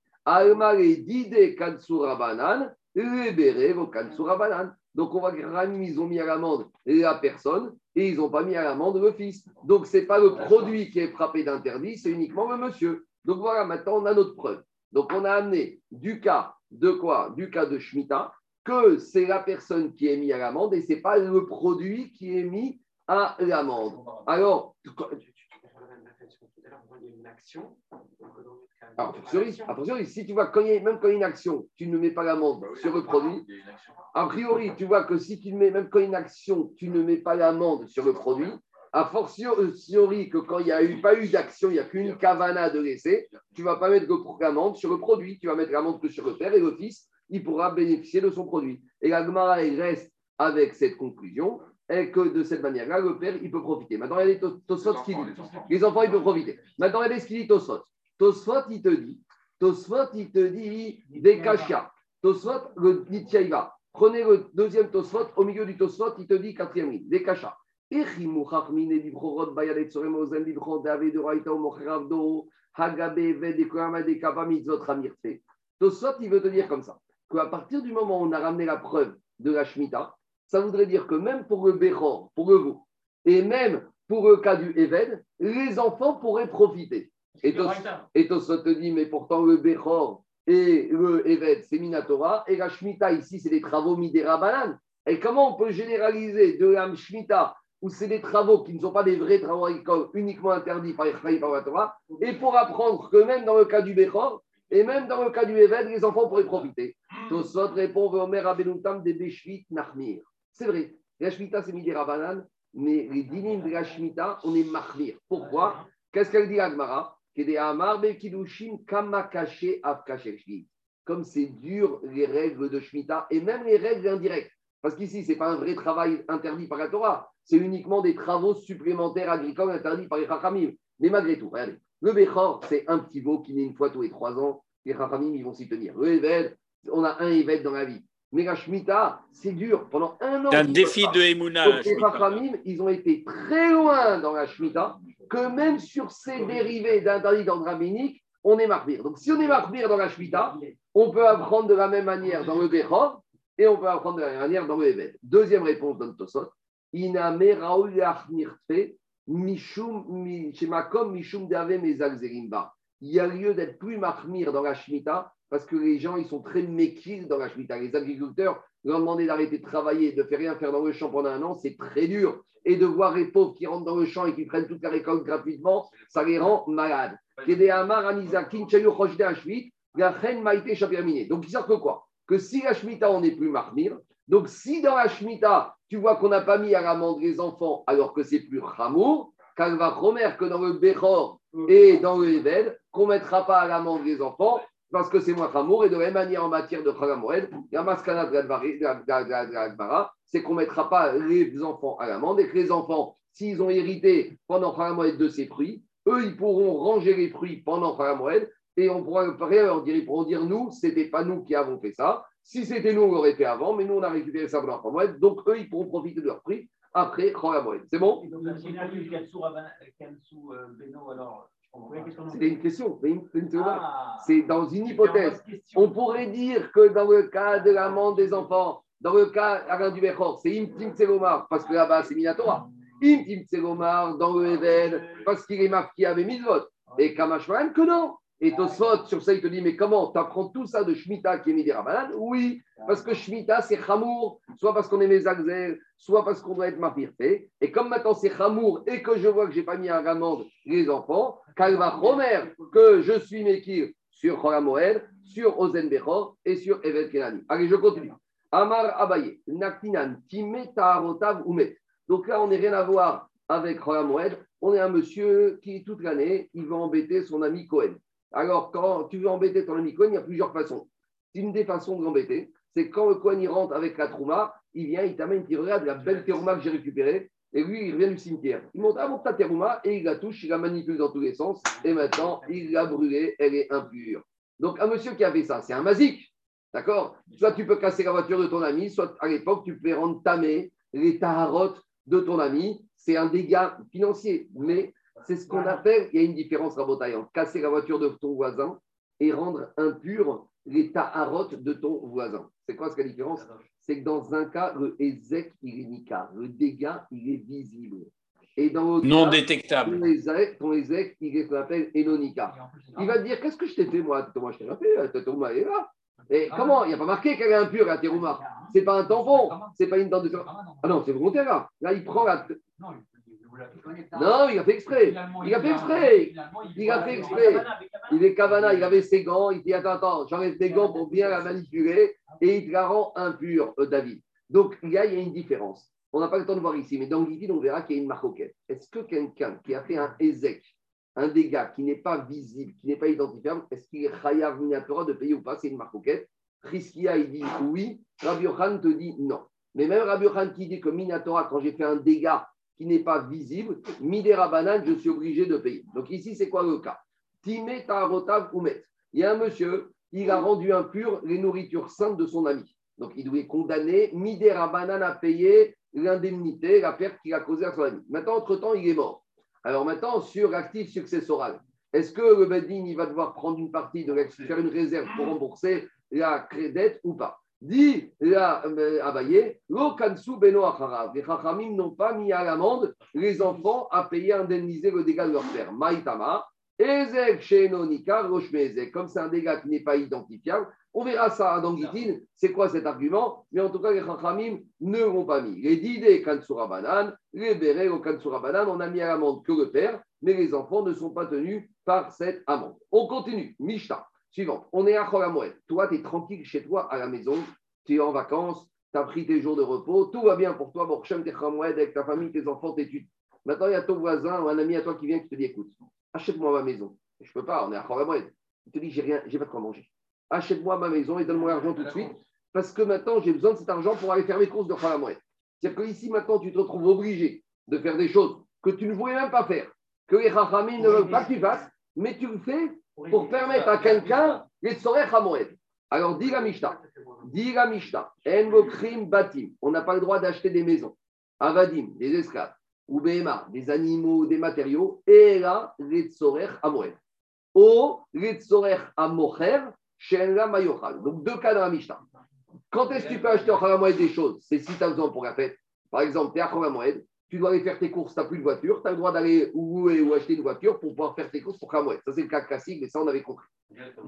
Speaker 1: donc on voit que ils ont mis à l'amende la personne et ils n'ont pas mis à l'amende le fils. Donc ce n'est pas le produit qui est frappé d'interdit, c'est uniquement le monsieur. Donc voilà, maintenant on a notre preuve. Donc on a amené du cas de quoi Du cas de Shemitah, que c'est la personne qui est mise à l'amende et ce n'est pas le produit qui est mis à l'amende. Alors, alors, attention, si tu vois, quand il y a, même quand il y a une action, tu ne mets pas l'amende sur le produit, a priori, tu vois que si tu mets, même quand il y a une action, tu ne mets pas l'amende sur le produit, a fortiori que quand il n'y a pas eu d'action, il n'y a qu'une cavana de laisser, tu ne vas pas mettre l'amende sur le produit, tu vas mettre l'amende que sur le père et le fils, il pourra bénéficier de son produit. Et la Gemara reste avec cette conclusion, et que de cette manière-là, le père, il peut profiter. Maintenant, les Tosfot qui dit, les enfants, ils peuvent profiter. Maintenant, a ce qu'il dit Tosfot. Tosfot, il te dit, Tosfot, il te dit, des kachas. Tosfot, le dit Prenez le deuxième Tosfot, au milieu du Tosfot, il te dit quatrième ligne, des kachas. Tosot, il veut te dire comme ça, qu'à partir du moment où on a ramené la preuve de la Shemitah, ça voudrait dire que même pour le Bechor, pour le veau, et même pour le cas du Eved, les enfants pourraient profiter. Et Tos- et Tosot te dit, mais pourtant le Bechor et le Eved, c'est Minatora, et la Shemitah ici, c'est des travaux Midera Banane. Et comment on peut généraliser de la Shemitah, où c'est des travaux qui ne sont pas des vrais travaux agricoles uniquement interdits par les par la Torah, et pour apprendre que même dans le cas du Bechor, et même dans le cas du Eved, les enfants pourraient profiter. Tosot répond Veomer Abenoutam de Beshvit Nachmir. C'est vrai, la Shemitah, c'est Midera Banane, mais les dinim de la Shemitah, on est Mahmir. Pourquoi? Qu'est-ce qu'elle dit Agmara? Comme c'est dur les règles de Shemitah et même les règles indirectes. Parce qu'ici, ce n'est pas un vrai travail interdit par la Torah, c'est uniquement des travaux supplémentaires agricoles interdits par les Chachamim. Mais malgré tout, regardez, le Bechor, c'est un petit veau qui naît une fois tous les trois ans. Les Chachamim, ils vont s'y tenir. Le Eved, on a un Eved dans la vie. Mais la Shemitah, c'est dur. Pendant un an.
Speaker 4: C'est un défi de Emouna.
Speaker 1: Les Chachamim, ils ont été très loin dans la Shemitah, que même sur ces dérivés d'interdits rabbinique, on est marbir. Donc, si on est marbir dans la Shemitah, on peut apprendre de la même manière dans le Bechor et on peut apprendre de la même manière dans le Eved. Deuxième réponse dans Tosot. Iname Raoul Mishum, Shemakom, Mishum Dave. Il y a lieu d'être plus marmir dans la Shemitah parce que les gens, ils sont très méquilles dans la Shemitah. Les agriculteurs leur demander d'arrêter de travailler, de faire rien faire dans le champ pendant un an, c'est très dur. Et de voir les pauvres qui rentrent dans le champ et qui prennent toute la récolte gratuitement, ça les rend malades. Donc, ils sortent que quoi? Que si la Shemitah, on n'est plus marmir, donc si dans la Shemitah, tu vois qu'on n'a pas mis à l'amende les enfants alors que c'est plus Hamour, Kalva Romer que dans le Bechor et dans le Eved, qu'on mettra pas à l'amende les enfants parce que c'est moins Hamour. Et de la même manière en matière de Chagamoed, la maskana de la- c'est qu'on mettra pas les enfants à l'amende et que les enfants, s'ils ont hérité pendant Chagamoed de ces fruits, eux, ils pourront ranger les fruits pendant Chagamoed et on pourra leur dire, ils pourront dire nous, c'était pas nous qui avons fait ça. Si c'était nous, on l'aurait fait avant, mais nous, on a récupéré ça pendant Chagamoed. Donc, eux, ils pourront profiter de leur prix après Chagamoed. C'est bon?
Speaker 5: On
Speaker 1: C'était une question. c'est.
Speaker 5: Ah.
Speaker 1: C'est dans une hypothèse. On pourrait dire que dans le cas de l'amende des enfants, dans le cas Alain du c'est Imtim Tselomar, parce que là-bas, c'est Minatora. Imtim Tselomar dans le Even, parce qu'il est marqué avec Mitzvot. Et Kamashman, que non. Et Tosfot, sur ça, il te dit, mais comment Tu apprends tout ça de Shemitah qui est mis Oui, parce que Shemitah, c'est Chamour, soit parce qu'on est mes Agzel, soit parce qu'on doit être Mafirté. Et comme maintenant c'est Chamour et que je vois que je n'ai pas mis à l'amende les enfants, Kalva Romer, que je suis Mekir sur Choramoed, sur Ozen Bechor et sur Evet Kenani. Allez, je continue. Amar Abaye, Naktinan, Time Taharotav Umet. Donc là, on n'est rien à voir avec Choramoed. On est un monsieur qui, toute l'année, il veut embêter son ami Cohen. Alors, quand tu veux embêter ton ami Cohen, il y a plusieurs façons. Une des façons de l'embêter, c'est quand le Cohen rentre avec la Trouma, il vient, il t'amène, il regarde la belle Terouma que j'ai récupérée. Et lui, il revient du cimetière. Il monte, ah, monte ta terouma, et il la touche, il la manipule dans tous les sens, et maintenant, il l'a brûlée, elle est impure. Donc, un monsieur qui a fait ça, c'est un mazik, d'accord? Soit tu peux casser la voiture de ton ami, soit à l'époque, tu peux rendre tamé les taharotes de ton ami. C'est un dégât financier, mais c'est ce qu'on appelle, il y a une différence, Rabotaille, entre casser la voiture de ton voisin et rendre impur les taharotes de ton voisin. C'est quoi ce la différence? C'est que dans un cas, le Ezek, il est Nika. Le dégât, il est visible. Et dans l'autre
Speaker 4: Non
Speaker 1: cas,
Speaker 4: détectable.
Speaker 1: ton Ezek, ton Ezek, il est ce qu'on appelle Enonika. Il va te dire Qu'est-ce que je t'ai fait, moi? Moi, je t'ai rien fait. Terouma, elle est là. Et comment? Il n'y a pas marqué qu'elle est impure, la Terouma. C'est pas un tampon. C'est pas une dent de. Ah non, c'est volontaire, là. Là, il prend la.
Speaker 5: Non, il-
Speaker 1: a fait exprès. Il a fait exprès. Il a fait exprès. Il est Kavana, il avait ses gants. Il dit Attends, attends, j'enlève tes gants pour bien la manipuler. Et il te la rend impure, euh, David. Donc, il y a, il y a une différence. On n'a pas le temps de voir ici, mais dans guide, on verra qu'il y a une marcoquette. Est-ce que quelqu'un qui a fait un Ezek, un dégât qui n'est pas visible, qui n'est pas identifiable, est-ce qu'il est Chayav Minatora de payer ou pas C'est une marcoquette. Riskia, il dit oui. Rabbi Yochanan te dit non. Mais même Rabbi Yochanan qui dit que Minatora, quand j'ai fait un dégât qui n'est pas visible, Midera Banane, je suis obligé de payer. Donc ici, c'est quoi le cas? Time Tarotav Umet. Il y a un monsieur, il a rendu impur les nourritures saintes de son ami. Donc il doit condamner Midera Banane à payer l'indemnité, la perte qu'il a causée à son ami. Maintenant, entre-temps, il est mort. Alors maintenant, sur l'actif successoral, est-ce que le Bedin il va devoir prendre une partie, de faire une réserve pour rembourser la dette ou pas? Dit euh, Abaye, lo kansu beno. Les chachamim n'ont pas mis à l'amende les enfants à payer, indemniser le dégât de leur père. Maïtama, ezek shenonika, roshmezek. Comme c'est un dégât qui n'est pas identifiable, on verra ça dans Gitin, c'est quoi cet argument, mais en tout cas, les Chachamim ne l'ont pas mis. Les Didé Kansura Banan, les Béré au Kansura Banan, on a mis à l'amende que le père, mais les enfants ne sont pas tenus par cette amende. On continue. Mishta, suivante. On est à Cholamoued. Toi, tu es tranquille chez toi à la maison, tu es en vacances, tu as pris tes jours de repos, tout va bien pour toi, Borchem, t'es avec ta famille, tes enfants, t'études. Maintenant, il y a ton voisin ou un ami à toi qui vient qui te dit écoute, achète-moi ma maison. Je ne peux pas, on est à Cholamoued. Il te dit j'ai rien, j'ai pas de quoi manger achète-moi ma maison et donne-moi l'argent tout de suite, parce que maintenant j'ai besoin de cet argent pour aller faire mes courses de Khalamouet. C'est-à-dire que ici maintenant tu te retrouves obligé de faire des choses que tu ne voulais même pas faire, que les Chachamim ne veulent pas que tu fasses, mais tu le fais pour permettre à quelqu'un sourire Khamouet. Alors dis la Mishnah, dis la Mishnah, batim, on n'a pas le droit d'acheter des maisons, avadim, des esclaves, ou des animaux, des matériaux, et là, les tsorer Amouet. Ou les tsorer Amocher, donc, deux cas dans la Mishnah. Quand est-ce que tu peux acheter en des choses? C'est si tu as besoin pour la fête. Par exemple, tu es à tu dois aller faire tes courses, tu n'as plus de voiture, tu as le droit d'aller louer ou acheter une voiture pour pouvoir faire tes courses pour Khalamoed. Ça, c'est le cas classique, mais ça, on avait compris.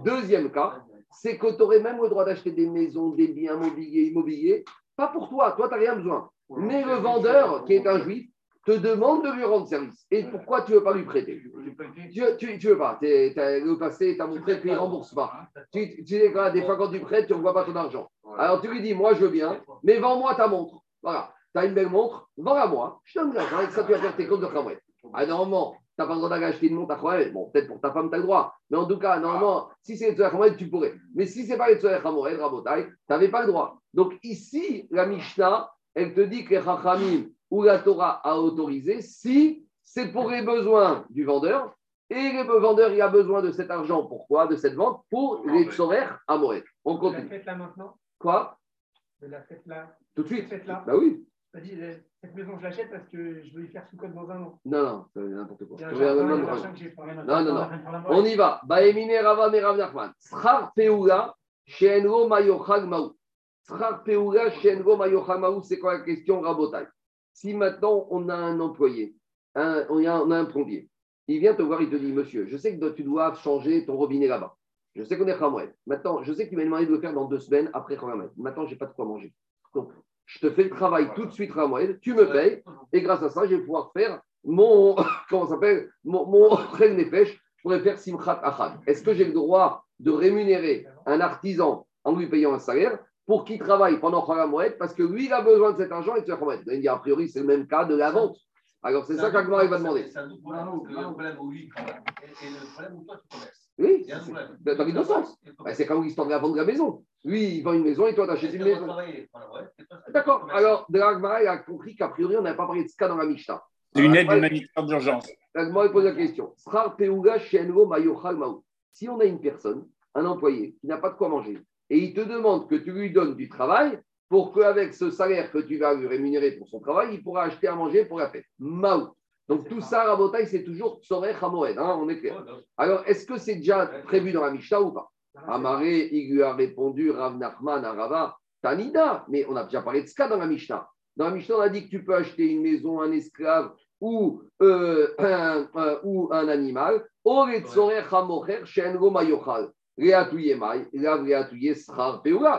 Speaker 1: Deuxième cas, c'est que tu aurais même le droit d'acheter des maisons, des biens mobiliers, immobiliers, pas pour toi, toi, tu n'as rien besoin. Mais le vendeur, qui est un juif, te demande de lui rendre service. Et pourquoi tu ne veux pas lui prêter? Tu ne veux pas. le passé, tu as montré qu'il ne rembourse pas. Tu, tu sais, des fois, quand tu prêtes, tu ne vois pas ton argent. Alors tu lui dis, moi, je veux bien, mais vends-moi ta montre. Voilà. Tu as une belle montre, vends-la moi. Je donne l'argent. Avec ça, tu vas faire tes comptes de travail. Ah, normalement, tu n'as pas le droit d'acheter une montre à Khamoed. Bon, peut-être pour ta femme, tu as le droit. Mais en tout cas, normalement, si c'est les Khamoed, tu pourrais. Mais si ce n'est pas les Khamoed, Rabotai, tu n'avais pas le droit. Donc ici, la Mishnah, elle te dit que les Chachamim, où la Torah a autorisé si c'est pour les besoins du vendeur et le vendeur il a besoin de cet argent. Pourquoi? De cette vente pour les horaires à. On continue.
Speaker 5: la fête là maintenant?
Speaker 1: Quoi?
Speaker 5: De la fête là?
Speaker 1: Tout de suite Bah oui.
Speaker 5: Cette maison, je l'achète parce que je veux y faire sous code dans un an.
Speaker 1: Non, non, c'est n'importe quoi.
Speaker 5: Non,
Speaker 1: non, non. On y va. Baemine Rava Merav Nachman. Shenro Mayochag Maou. Schar Peula, Shenro Mayochag Maou, c'est quoi la question, Rabotai? Si maintenant on a un employé, on, a, un plombier, il vient te voir, il te dit Monsieur, je sais que tu dois changer ton robinet là-bas. Je sais qu'on est Khamoued. Maintenant, je sais que tu m'as demandé de le faire dans deux semaines après Khamoued. Maintenant, je n'ai pas de quoi manger. Donc, je te fais le travail tout de suite Khamoued, tu me payes, et grâce à ça, je vais pouvoir faire mon, comment s'appelle, mon, mon pêche, je pourrais faire Simchat Achad. Est-ce que j'ai le droit de rémunérer un artisan en lui payant un salaire pour qu'il travaille pendant Khalamoued parce que lui, il a besoin de cet argent et de Khalamoued. Il dit, a priori, c'est le même cas de la vente. Alors, c'est ça qu'Agmar va demander.
Speaker 2: C'est un problème. Où lui travaille et le problème où toi, tu commerces.
Speaker 1: Oui, dans les deux sens. Bah, c'est comme l'histoire de la vente de la maison. Lui, il vend une maison et toi, tu achètes une maison. D'accord. Alors, de l'Agmara, il a compris qu'a priori, on n'avait pas parlé de ce cas dans la Mishnah.
Speaker 4: C'est une aide humanitaire d'urgence.
Speaker 1: L'Agmara pose la question. Si on a une personne, un employé, qui n'a pas de quoi manger, et il te demande que tu lui donnes du travail pour qu'avec ce salaire que tu vas lui rémunérer pour son travail, il pourra acheter à manger pour la fête. Maou. Donc tout ça, Rabotaï, c'est toujours Tsorech Hamoed, hein, on est clair. Alors, est-ce que c'est déjà prévu dans la Mishnah ou pas Amaré, il lui a répondu, Rav Nachman, Arava, Tanida, mais on a déjà parlé de ce cas dans la Mishnah. Dans la Mishnah, on a dit que tu peux acheter une maison, un esclave ou, euh, un, ou un animal.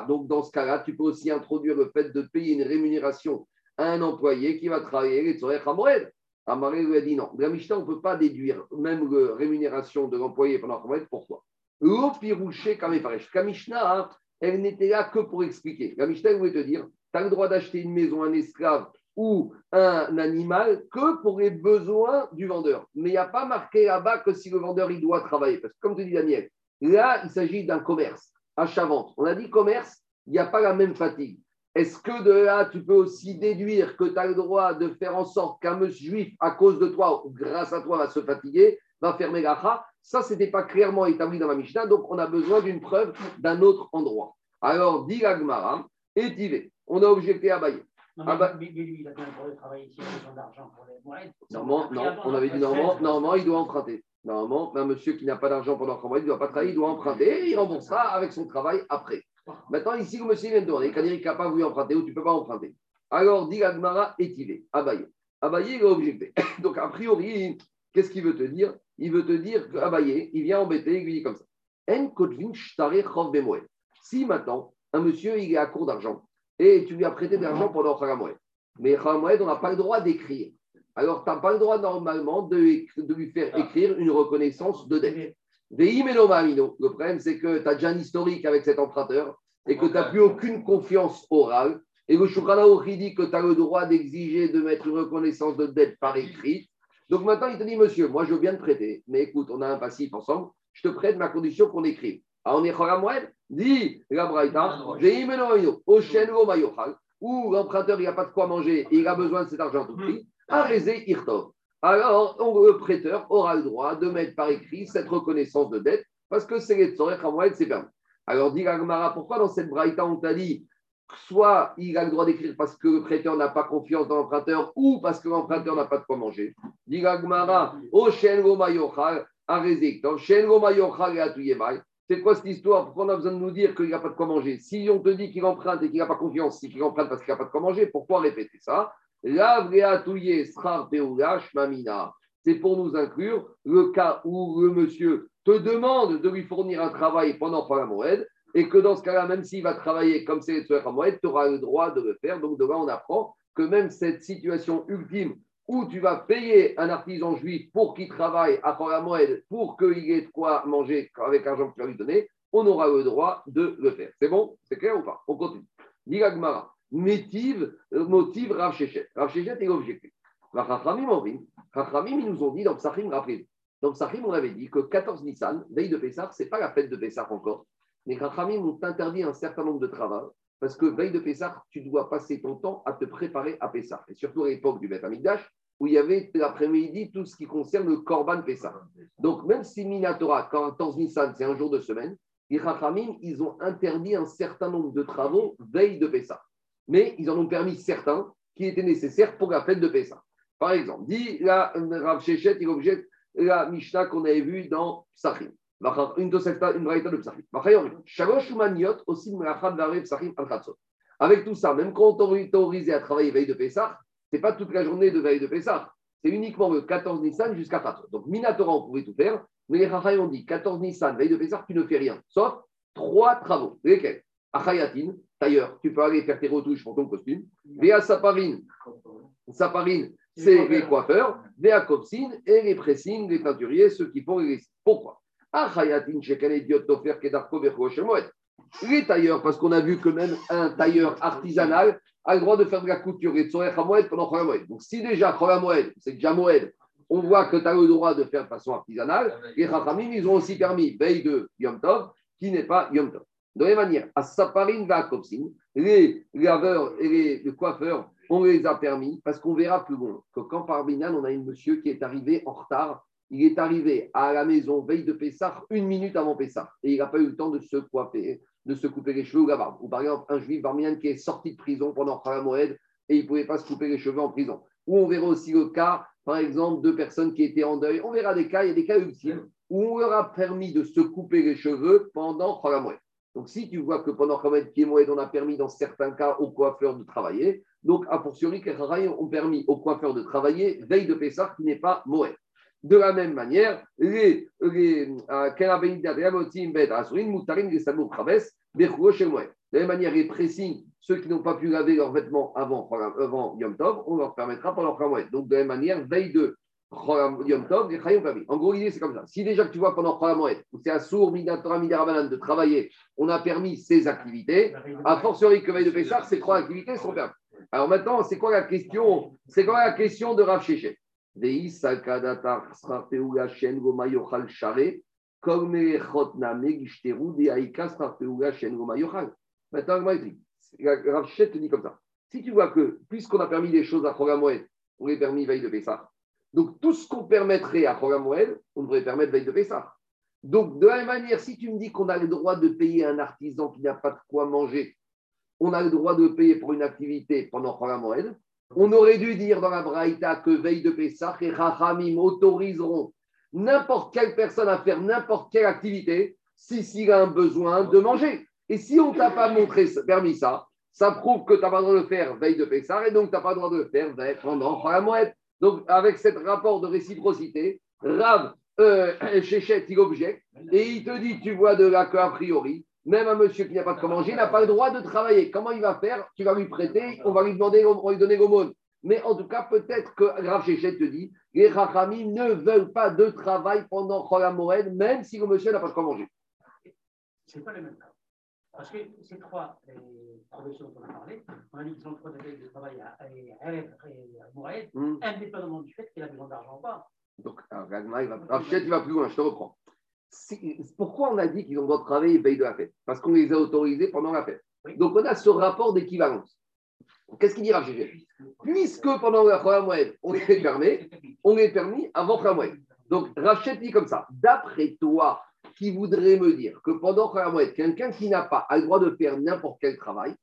Speaker 1: Donc, dans ce cas-là, tu peux aussi introduire le fait de payer une rémunération à un employé qui va travailler les Tzorer Hamoed. Amaré lui a dit non. la Mishnah, on ne peut pas déduire même la rémunération de l'employé pendant Hamoed. Pourquoi L'opirouché Kamefaresh. La Mishnah, elle n'était là que pour expliquer. La Mishnah, elle voulait te dire tu as le droit d'acheter une maison, un esclave ou un animal que pour les besoins du vendeur. Mais il n'y a pas marqué là-bas que si le vendeur il doit travailler. Parce que comme te dit Daniel, Là, il s'agit d'un commerce, achat-vente. On a dit commerce, il n'y a pas la même fatigue. Est-ce que de là, tu peux aussi déduire que tu as le droit de faire en sorte qu'un monsieur juif, à cause de toi, ou grâce à toi, va se fatiguer, va fermer la Ça, ce n'était pas clairement établi dans la Mishnah, donc on a besoin d'une preuve d'un autre endroit. Alors, dit l'Agmara, et On a objecté à Baye.
Speaker 5: Non,
Speaker 1: Ah
Speaker 5: mais,
Speaker 1: bah-
Speaker 5: lui, il a bien le droit de travailler ici, il a besoin d'argent pour les.
Speaker 1: Normalement, non, on avait dit normalement, normalement, il doit emprunter. Normalement, un monsieur qui n'a pas d'argent pendant trois mois, il ne doit pas travailler, il doit emprunter et il remboursera avec son travail après. Maintenant, ici, le monsieur vient de demander, Kadir n'a pas voulu emprunter ou tu ne peux pas emprunter. Alors, dit Agmara, étivé, Abaye. Abaye, il a objecté. Donc, a priori, qu'est-ce qu'il veut te dire? Il veut te dire qu'Abaye, il vient embêter, il lui dit comme ça. En. Si maintenant, un monsieur, il est à court d'argent et tu lui as prêté de l'argent pendant Chagamoed, mais Chagamoed, on n'a pas le droit d'écrire. Alors, tu n'as pas le droit normalement de, de lui faire écrire une reconnaissance de dette. Le problème, c'est que tu as déjà un historique avec cet emprunteur et que tu n'as plus aucune confiance orale. Et le Shulchan il dit que tu as le droit d'exiger de mettre une reconnaissance de dette par écrit. Donc maintenant, il te dit, monsieur, moi je veux bien te prêter, mais écoute, on a un passif ensemble, je te prête ma condition qu'on écrive. Alors on est Choramoed, dit la Braïta, où l'emprunteur il n'a pas de quoi manger et il a besoin de cet argent tout prix, Arezé Irtov. Alors, le prêteur aura le droit de mettre par écrit cette reconnaissance de dette parce que c'est les Tzorech Hamoed, c'est permis. Alors, dit Gagmara, pourquoi dans cette braïta on t'a dit soit il a le droit d'écrire parce que le prêteur n'a pas confiance dans l'emprunteur ou parce que l'emprunteur n'a pas de quoi manger? Dit Gagmara, O Shen Go Mayochal, Arezé Irtov, Shen Go Mayochal et Atuyemai. C'est quoi cette histoire? Pourquoi on a besoin de nous dire qu'il n'a pas de quoi manger? Si on te dit qu'il emprunte et qu'il n'a pas confiance, c'est qu'il emprunte parce qu'il n'a pas de quoi manger, pourquoi répéter ça? La. C'est pour nous inclure le cas où le monsieur te demande de lui fournir un travail pendant trois moed et que dans ce cas-là, même s'il va travailler comme c'est le moed, tu auras le droit de le faire. Donc de là, on apprend que même cette situation ultime où tu vas payer un artisan juif pour qu'il travaille à moed pour qu'il ait de quoi manger avec l'argent que tu vas lui donner, on aura le droit de le faire. C'est bon? C'est clair ou pas? On continue. Digagmara. Métive, euh, motive Rav Shechet. Rav Shechet est objectif. Rime. Chachamim, ils nous ont dit dans Psachim, rappelez Dans Psachim, on avait dit que 14 Nissan, veille de Pessah, ce n'est pas la fête de Pessah encore. Mais Chachamim ont interdit un certain nombre de travaux parce que veille de Pessah, tu dois passer ton temps à te préparer à Pessah. Et surtout à l'époque du Beth Amikdash, où il y avait l'après-midi tout ce qui concerne le Korban Pessah. Donc, même si Minatora, 14 Nissan, c'est un jour de semaine, les Chachamim, ils ont interdit un certain nombre de travaux veille de Pessah. Mais ils en ont permis certains qui étaient nécessaires pour la fête de Pessah. Par exemple, dit la Rav Shechet, il objecte la Mishnah qu'on avait vue dans Psachim. Une braïta de Psachim. Shalosh aussi Psachim al. Avec tout ça, même quand on t'autorise autorisé à travailler veille de Pessah, ce n'est pas toute la journée de veille de Pessah. C'est uniquement le 14 Nissan jusqu'à Chatzot. Donc, Minatora, on pouvait tout faire. Mais les Chachai ont dit 14 Nissan, veille de Pessah, tu ne fais rien. Sauf trois travaux. Lesquels? Achayatin, tailleur, tu peux aller faire tes retouches pour ton costume. Véa Saparine, Saparine, c'est les coiffeurs. Véa Kopsin et les pressings, les teinturiers, ceux qui font les Pourquoi? Shemoed. Les tailleurs, parce qu'on a vu que même un tailleur artisanal a le droit de faire de la couture et de à Moed pendant Moed. Donc, si déjà Moed, c'est déjà Moed, on voit que tu as le droit de faire de façon artisanale, les Chachamim, ils ont aussi permis veille de Yom Tov, qui n'est pas Yom Tov. De la même manière, à Saparine va les laveurs et les, coiffeurs, on les a permis parce qu'on verra plus loin que quand par Binan, on a un monsieur qui est arrivé en retard, il est arrivé à la maison veille de Pessah une minute avant Pessah et il n'a pas eu le temps de se coiffer, de se couper les cheveux ou la barbe. Ou par exemple, un juif barmian qui est sorti de prison pendant Moed et il ne pouvait pas se couper les cheveux en prison. Ou on verra aussi le cas, par exemple, de personnes qui étaient en deuil. On verra des cas, il y a des cas ultimes où on leur a permis de se couper les cheveux pendant Moed. Donc, si tu vois que pendant Khamed Moed, on a permis dans certains cas aux coiffeurs de travailler, donc, a fortiori, Chachamim ont permis aux coiffeurs de travailler veille de Pessah qui n'est pas Moed. De la même manière, les de la même manière, les pressings, ceux qui n'ont pas pu laver leurs vêtements avant, avant Yom Tov, on leur permettra pendant Moed. Donc, de la même manière, veille de En gros, l'idée, c'est comme ça. Si déjà que tu vois pendant Moed, où c'est à Sour, Minatora, Midarabanan de travailler, on a permis ces activités, a fortiori que veille de Pessah, ces trois activités sont permises. Alors maintenant, c'est quoi la question C'est quoi la question de Rav Shechet Maintenant, Rav te dit comme ça. Si tu vois que, puisqu'on a permis des choses à Moed, on les permis veille de Pessah, donc tout ce qu'on permettrait à Moed, on devrait permettre veille de Pessah. Donc, de la même manière, si tu me dis qu'on a le droit de payer un artisan qui n'a pas de quoi manger, on a le droit de payer pour une activité pendant Chol Moed. On aurait dû dire dans la Braïta que veille de Pessah, et Rachamim autoriseront n'importe quelle personne à faire n'importe quelle activité si s'il a un besoin de manger. Et si on t'a pas montré, permis ça, ça prouve que tu n'as pas le droit de le faire veille de Pessah et donc tu n'as pas le droit de le faire pendant Chol Donc, avec ce rapport de réciprocité, Rav euh, il objecte et il te dit tu vois de là qu'a priori, même un monsieur qui n'a pas de quoi manger n'a pas le droit de travailler. Comment il va faire? Tu vas lui prêter, on va lui demander, on va lui donner l'aumône. Mais en tout cas, peut-être que Rav Chéchet te dit les Rachamim ne veulent pas de travail pendant Chol même si le monsieur n'a pas de quoi manger.
Speaker 5: Pas le même cas. Parce que ces trois professions dont on a parlé, on a dit qu'ils sont trois degrés de travail à Erev et à Mourad,
Speaker 1: Hmm.
Speaker 5: indépendamment du fait qu'il a besoin d'argent ou pas.
Speaker 1: Donc, Ragnar, il va, Rachid, il va plus loin, je te reprends. Si- pourquoi on a dit qu'ils ont le droit de travailler et veille de la fête? Parce qu'on les a autorisés pendant la fête.
Speaker 5: Oui.
Speaker 1: Donc, on a ce rapport d'équivalence. Qu'est-ce qu'il dit Rachid Puisque pendant la Moed, on est permis, on est permis avant Moed. Donc, Rachid dit comme ça d'après toi, qui voudrait me dire que pendant Moed, quelqu'un qui n'a pas a le droit de faire n'importe quel travail,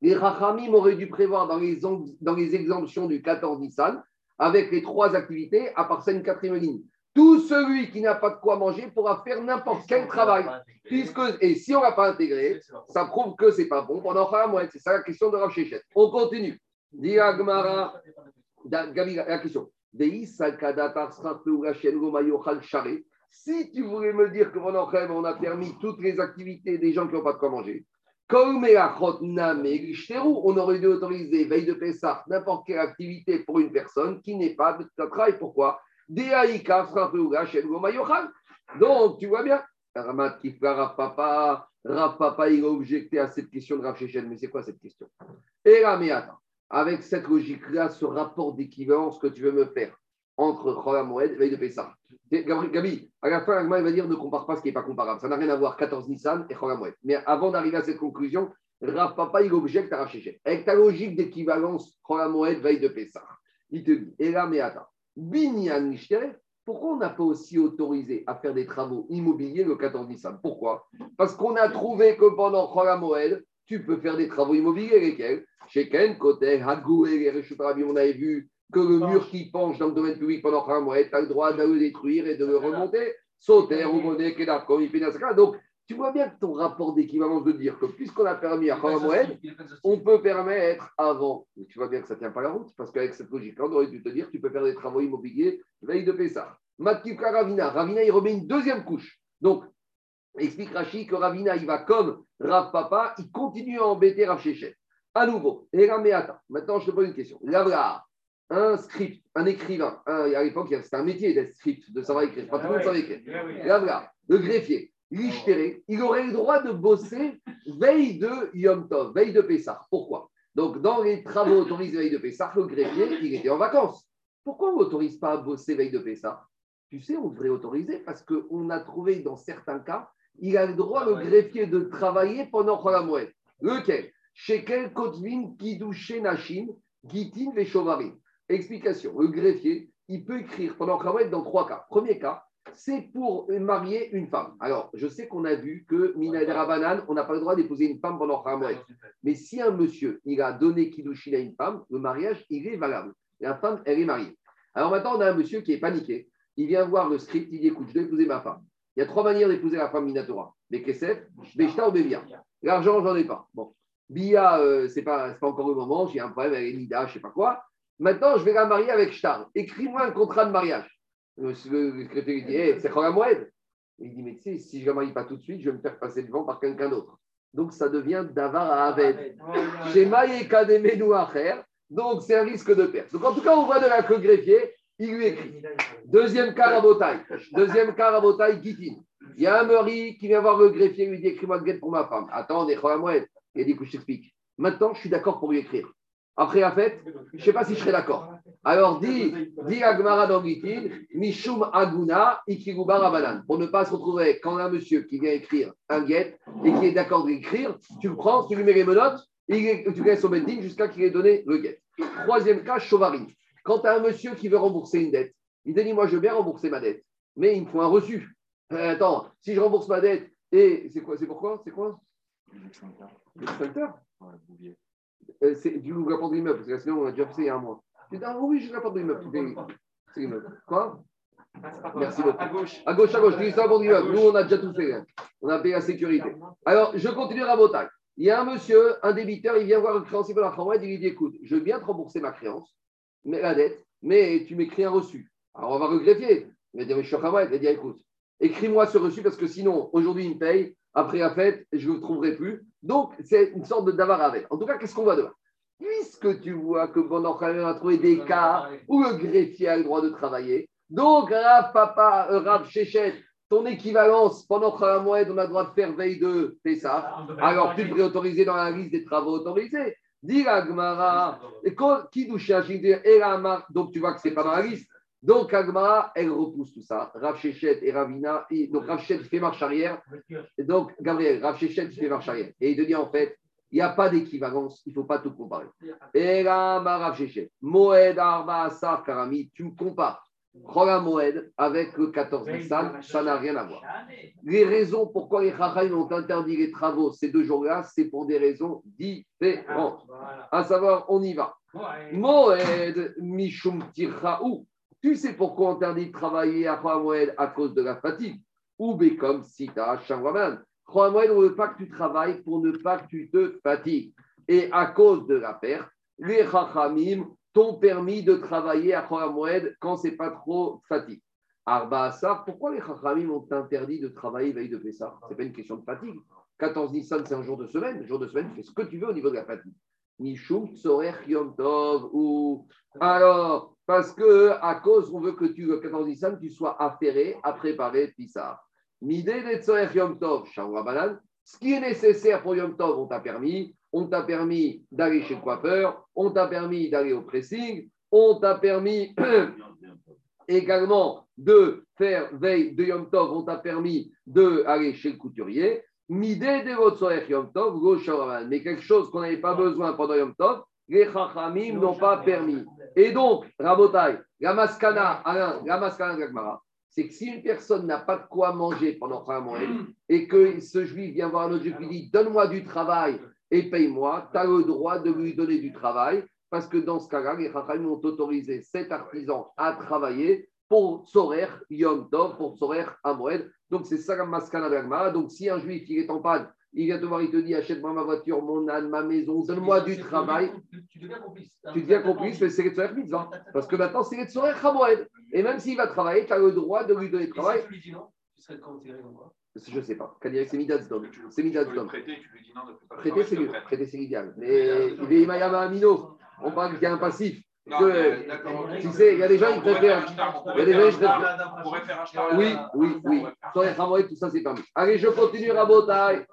Speaker 1: les Rachamim auraient dû prévoir dans les, dans les exemptions du 14 Nissan, avec les trois activités, à part ça une quatrième ligne. Tout celui qui n'a pas de quoi manger pourra faire n'importe quel travail. Puisque, et si on ne l'a pas intégré, ça prouve que c'est pas bon pendant Moed. C'est ça la question de Rav. On continue. Dit Agmara, Da- Gabi, la question. Si tu voulais me dire que pendant on a permis toutes les activités des gens qui n'ont pas de quoi manger, on aurait dû autoriser veille de Pessah n'importe quelle activité pour une personne qui n'est pas de travail. Pourquoi? Donc, tu vois bien, Ramat Rav Papa, Papa, il a objecté à cette question de Rav. Mais c'est quoi cette question? Et là, mais attends avec cette logique-là, ce rapport d'équivalence que tu veux me faire entre Chol Moed et veille de Pessah. Gabi, à la fin, il va dire ne compare pas ce qui n'est pas comparable. Ça n'a rien à voir 14 Nissan et Chol Moed. Mais avant d'arriver à cette conclusion, Rav il objecte à Rav Shechet. Avec ta logique d'équivalence Chol Moed, veille de Pessah, il te dit, et là, mais attends, Binyan pourquoi on n'a pas aussi autorisé à faire des travaux immobiliers le 14 Nissan? Pourquoi? Parce qu'on a trouvé que pendant Chol Moed, tu peux faire des travaux immobiliers, lesquels Chez Ken, côté Hagou et les on avait vu que le mur qui penche dans le domaine public pendant un mois, tu as le droit de le détruire et de le remonter. Sauter, remonter, Kedar, comme il fait dans ce cas. Donc, tu vois bien que ton rapport d'équivalence de dire que puisqu'on a permis à Moed, on peut permettre avant. Mais tu vois bien que ça ne tient pas la route, parce qu'avec cette logique-là, on aurait dû te dire tu peux faire des travaux immobiliers veille de Pessah. Matkivka Ravina. Ravina, il remet une deuxième couche. Donc, explique Rachi que Ravina, il va comme Rav Papa, il continue à embêter Rav Shechet. À nouveau, attends, maintenant je te pose une question. Là, un script, un écrivain, un- à l'époque, c'était un métier d'être script, de savoir écrire. Pas tout le monde savait écrire. Là, voilà, le greffier, l'ishtéré, il aurait le droit de bosser veille de Yom Tov, veille de Pessah. Pourquoi? Donc, dans les travaux autorisés veille de Pessah, le greffier, il était en vacances. Pourquoi on n'autorise pas à bosser veille de Pessah? Tu sais, on devrait autoriser parce qu'on a trouvé dans certains cas, il a le droit, le greffier, de travailler pendant Cholamoued. Lequel? Shekel Kotvin Kidouché Nashim Gitin Veshovarim. Explication. Le greffier, il peut écrire pendant Cholamoued dans trois cas. Premier cas, c'est pour marier une femme. Alors, je sais qu'on a vu que Mina et Rabanan, on n'a pas le droit d'épouser une femme pendant Cholamoued. Mais si un monsieur, il a donné Kiddushin à une femme, le mariage, il est valable. La femme, elle est mariée. Alors maintenant, on a un monsieur qui est paniqué. Il vient voir le script, il dit écoute, je dois épouser ma femme. Il y a trois manières d'épouser la femme Minatora. Des Kesef, Beshta ou Bevia. L'argent, j'en ai pas. Bon. Bia, euh, c'est pas, pas encore le moment, j'ai un problème avec Nida, je sais pas quoi. Maintenant, je vais la marier avec Shtar. Écris-moi un contrat de mariage. Monsieur le secrétaire lui dit Hey, c'est quoi Moed Il dit Mais tu sais, si je ne la marie pas tout de suite, je vais me faire passer devant par quelqu'un d'autre. Donc ça devient Davar à Aved. Chez Maïka des Menou Acher. Donc c'est un risque de perte. Donc en tout cas, on voit de là que le greffier, il lui écrit. Deuxième cas, Rabotaille. Deuxième cas, Rabotaille, Gitin. Il y a un mari qui vient voir le greffier, il lui dit écris-moi de guette pour ma femme. Attends, on est Moed. Il dit que je t'explique. Maintenant, je suis d'accord pour lui écrire. Après la fête, je ne sais pas si je serai d'accord. Alors, dis, dis Agmara dans Mishum Aguna, Rabanan. Pour ne pas se retrouver quand un monsieur qui vient écrire un guet et qui est d'accord d'écrire, tu le prends, tu lui mets les menottes, et tu laisses au bending jusqu'à qu'il ait donné le guet. Troisième cas, Chauvarin. Quand tu as un monsieur qui veut rembourser une dette, il te dit Moi, je veux bien rembourser ma dette, mais il me faut un reçu. Euh, attends, si je rembourse ma dette, et c'est quoi C'est pourquoi C'est quoi? L'extincteur Euh, C'est du la porte de l'immeuble, parce que sinon on a déjà fait ça il y a un mois. Tu dis, ah oui, j'ai la porte de l'immeuble. C'est l'immeuble. Quoi Merci beaucoup.
Speaker 2: À gauche.
Speaker 1: À gauche, à gauche, tu dis ça porte de l'immeuble. Nous, on a déjà tout fait. hein. On a payé la sécurité. Alors, je continue à botaille. Il y a un monsieur, un débiteur, il vient voir le créancier de la Khamoued, il lui dit écoute, je veux bien te rembourser ma créance, mais la dette, mais tu m'écris un reçu. Alors, on va regreffier. Il va dire mais je suis. Il va dire écoute, écris-moi ce reçu parce que sinon, aujourd'hui, il me paye, après la fête, je ne le trouverai plus. Donc, c'est une sorte de davar avec. En tout cas, qu'est-ce qu'on va devoir Puisque tu vois que pendant Khamoued, on a trouvé des cas où le greffier a le droit de travailler, donc, Rav Papa, euh, Rav Chéchet, ton équivalence pendant Khamoued, on a le droit de faire veille de Pessah. Alors, tu devrais autoriser dans la liste des travaux autorisés. Dis la Gemara, un donc tu vois que ce n'est pas dans la liste. Donc, Agmara, elle repousse tout ça. Rav Shechet et Ravina, et- donc Rav Shechet fait marche arrière. Et donc, Gabriel, Rav Shechet fait marche arrière. Et il te dit en fait, il n'y a pas d'équivalence, il ne faut pas tout comparer. Et là, ma Rav Shechet, Moed Arba Asar Karami, tu me compares. Chola Moed avec le 14 Nissan, ça n'a rien à voir. Les raisons pourquoi les Chachayim ont interdit les travaux ces deux jours-là, c'est pour des raisons différentes. À savoir, on y va. Moed Mishum Tirchaou. Tu sais pourquoi on interdit de travailler à Moed à cause de la fatigue Ou Bekom Sita Shamraman. Moed, on ne veut pas que tu travailles pour ne pas que tu te fatigues. Et à cause de la perte, les Chachamim t'ont permis de travailler à Moed quand c'est pas trop fatigue. Arba Asar, pourquoi les Chachamim ont interdit de travailler veille de Pessah? Ce n'est pas une question de fatigue. 14 Nissan, c'est un jour de semaine. Le jour de semaine, tu fais ce que tu veux au niveau de la fatigue. Tsorech Yom Tov ou alors parce que à cause on veut que tu le 14 Nissan tu sois affairé à préparer Pissar. Midé de Yom Tov Shavra Banan. Ce qui est nécessaire pour Yom Tov, on t'a permis. On t'a permis d'aller chez le coiffeur. On t'a permis d'aller au pressing. On t'a permis également de faire veille de Yom Tov. On t'a permis d'aller chez le couturier. Midé de Yom Tov. Mais quelque chose qu'on n'avait pas besoin pendant Yom Tov, les Chachamim n'ont pas permis. Et donc, Rabotai, la maskana, Alain, la maskana de la Gemara, c'est que si une personne n'a pas de quoi manger pendant un mois et que ce juif vient voir un autre juif et dit Donne-moi du travail et paye-moi, tu as le droit de lui donner du travail parce que dans ce cas-là, les Chachamim ont autorisé cet artisan à travailler pour Sorer Yom Tov, pour Sorer Amoed. Donc, c'est ça la maskana de la. Donc, si un juif il est en panne, il vient te voir, il te dit achète-moi ma voiture, mon âne, ma maison, donne-moi du travail.
Speaker 5: Tu deviens complice.
Speaker 1: Tu deviens complice, mais c'est les Tzorer Mitzvah. Parce que maintenant, c'est les Tzorer Hamoed. Et même s'il va travailler, tu as le droit de lui donner du travail.
Speaker 5: Si tu lui dis non, tu serais considéré comme quoi?
Speaker 1: Je ne sais pas. Quand c'est Midazdom.
Speaker 2: Tu le-
Speaker 1: C'est
Speaker 2: le
Speaker 1: Midazdom.
Speaker 2: prêter, tu lui dis non, ne fais pas le
Speaker 1: Prêter,
Speaker 2: travail,
Speaker 1: c'est mieux.
Speaker 2: prête.
Speaker 1: Prêter, c'est l'idéal. Mais il est Mayama Amino. On parle qu'il y a un passif.
Speaker 2: Non,
Speaker 1: Que-
Speaker 2: mais d'accord, ok.
Speaker 1: Tu sais, il y a des gens qui préfèrent. Il y a des gens qui préfèrent.
Speaker 2: star, on pourrait faire un star.
Speaker 1: Oui, oui, oui. Tzorer Hamoed, tout ça, c'est permis. Allez, je continue Rabotai.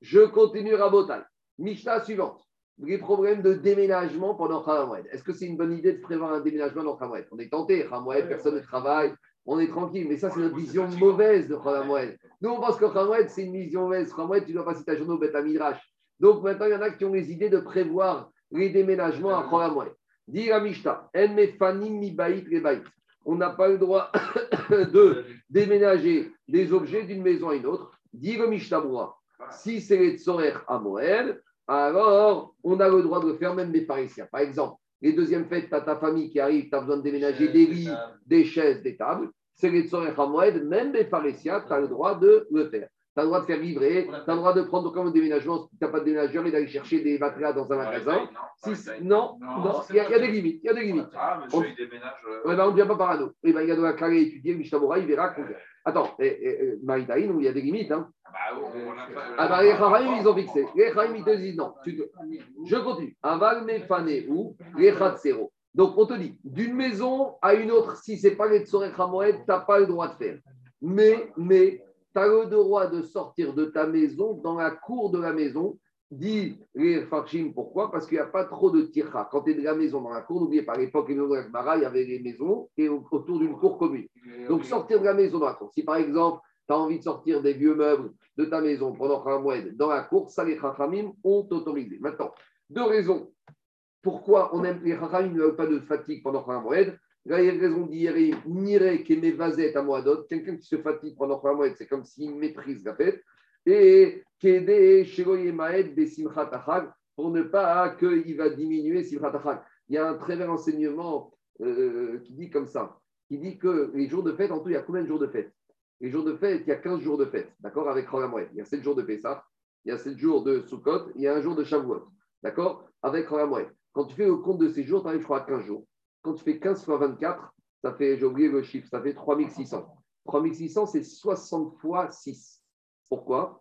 Speaker 1: Je continue Rabotai. Mishnah suivante. Les problèmes de déménagement pendant Khamoued. Est-ce que c'est une bonne idée de prévoir un déménagement dans Khamoued On est tenté, Khamoued, personne ne travaille, on est tranquille. Mais ça, c'est notre vision mauvaise de Khamoued. Nous, on pense que Khamoued, c'est une vision mauvaise. Khamoued, tu dois passer ta journée au Beth Midrash. Donc maintenant, il y en a qui ont les idées de prévoir les déménagements à Khamoued. Dis la Mishnah, En mefanim mi. On n'a pas le droit de déménager des objets d'une maison à une autre. Dis le Mishnah. Si c'est les tzorer à Moël, alors on a le droit de le faire même des parisiens. Par exemple, les deuxièmes fêtes, tu as ta famille qui arrive, tu as besoin de déménager des lits, des chaises, des tables. C'est les tzorer à Moël, même des parisiens, tu as le droit de le faire. Tu as le droit de faire livrer, tu as le droit de prendre comme déménagement si tu n'as pas de déménageur et d'aller chercher des matelas dans un magasin. Si- non, non, il y, a des limites. Il y a des limites.
Speaker 2: Ah,
Speaker 1: On-
Speaker 2: monsieur, il déménage. euh,
Speaker 1: ben, on ne devient pas parano. Et ben, il y a de la étudier, Mishnah il verra qu'on Attends, eh, Maïtaïn, où il y a des limites. Hein.
Speaker 2: bah, on- on a pas-
Speaker 1: Ah bah, les Chahayim, ils ont fixé. Les Chahayim, ils te disent non. Tu te- Je continue. Aval mefane ou les Chatsero. Donc, on te dit, d'une maison à une autre, si ce n'est pas les Tsorek Hamoed, tu n'as pas le droit de faire. Mais, mais tu as le droit de sortir de ta maison dans la cour de la maison. Dit les Farshim, pourquoi? Parce qu'il n'y a pas trop de tircha. Quand tu es de la maison dans la cour, n'oubliez pas, à l'époque, il y avait les maisons et au- autour d'une cour commune. Donc, sortir de la maison dans la cour. Si par exemple, tu as envie de sortir des vieux meubles de ta maison pendant Khamoued dans la cour, ça, les Chachamim ont autorisé. Maintenant, deux raisons. Pourquoi on aime les Chachamim ne veulent pas de fatigue pendant Khamoued Là, il y a une raison d'hier, Nire qui vazet à Moadot. Quelqu'un qui se fatigue pendant Khamoued, c'est comme s'il maîtrise la fête. Et Pour ne pas qu'il va diminuer Simchat. Il y a un très bel enseignement euh, qui dit comme ça qui dit que les jours de fête, en tout, il y a combien de jours de fête? Les jours de fête, il y a 15 jours de fête, d'accord Avec Rolamoued. Il y a 7 jours de Pessah, il y a 7 jours de Sukkot, il y a un jour de Shavuot, d'accord Avec Rolamoued. Quand tu fais le compte de ces jours, tu arrives, je crois, à 15 jours. Quand tu fais 15 fois 24, ça fait, j'ai oublié le chiffre, ça fait 3600. 3600, c'est 60 fois 6. Pourquoi?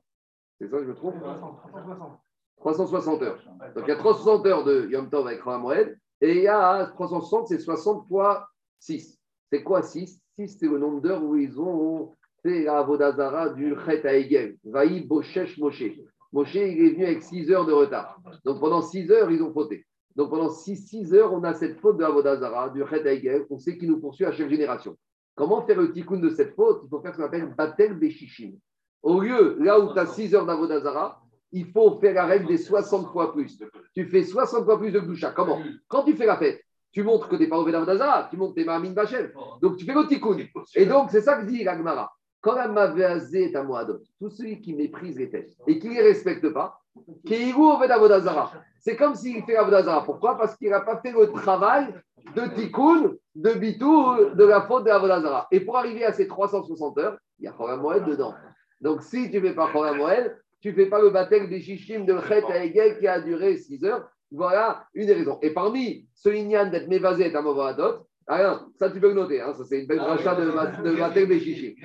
Speaker 1: C'est ça, je me trompe 360. 360 heures. Donc il y a 360 heures de Yom Tov avec Rolamoued, et il y a 360, c'est 60 fois 6. C'est quoi 6 6, c'est le nombre d'heures où ils ont fait la Vodazara du Chet Egel. Vaï Boshesh Moshe. Moshe, il est venu avec 6 heures de retard. Donc pendant 6 heures, ils ont fauté. Donc pendant 6, heures, on a cette faute de la Vodazara, du Chet Egel. On sait qu'il nous poursuit à chaque génération. Comment faire le tikkun de cette faute? Il faut faire ce qu'on appelle Batel Beshishim. Au lieu, là où tu as 6 heures d'Avodazara, il faut faire la règle des 60 fois plus. Tu fais 60 fois plus de Gdusha. Comment? Quand tu fais la fête, tu montres que tu n'es pas au Védavdazara, tu montres que tu es Mahamin Bachem. Donc tu fais le tikkun. Et donc c'est ça que dit l'Agmara. Quand la Mavéazé est à Moadot, tous ceux qui méprisent les textes et qui ne les respectent pas, qui au Védavodazara, c'est comme s'il fait Avodazara. Pourquoi? Parce qu'il n'a pas fait le travail de tikkun, de bitou, de la faute de Avodazara. Et pour arriver à ces 360 heures, il y a Chora Moed dedans. Donc si tu ne fais pas Chora Moed, tu ne fais pas le baptême des Shishim de Chet à qui a duré 6 heures, voilà une des raisons. Et parmi ce Inyan d'être mévasé et Amovaradot, alors, ça tu peux le noter, hein, ça c'est une belle rachat de, de, de des chichis.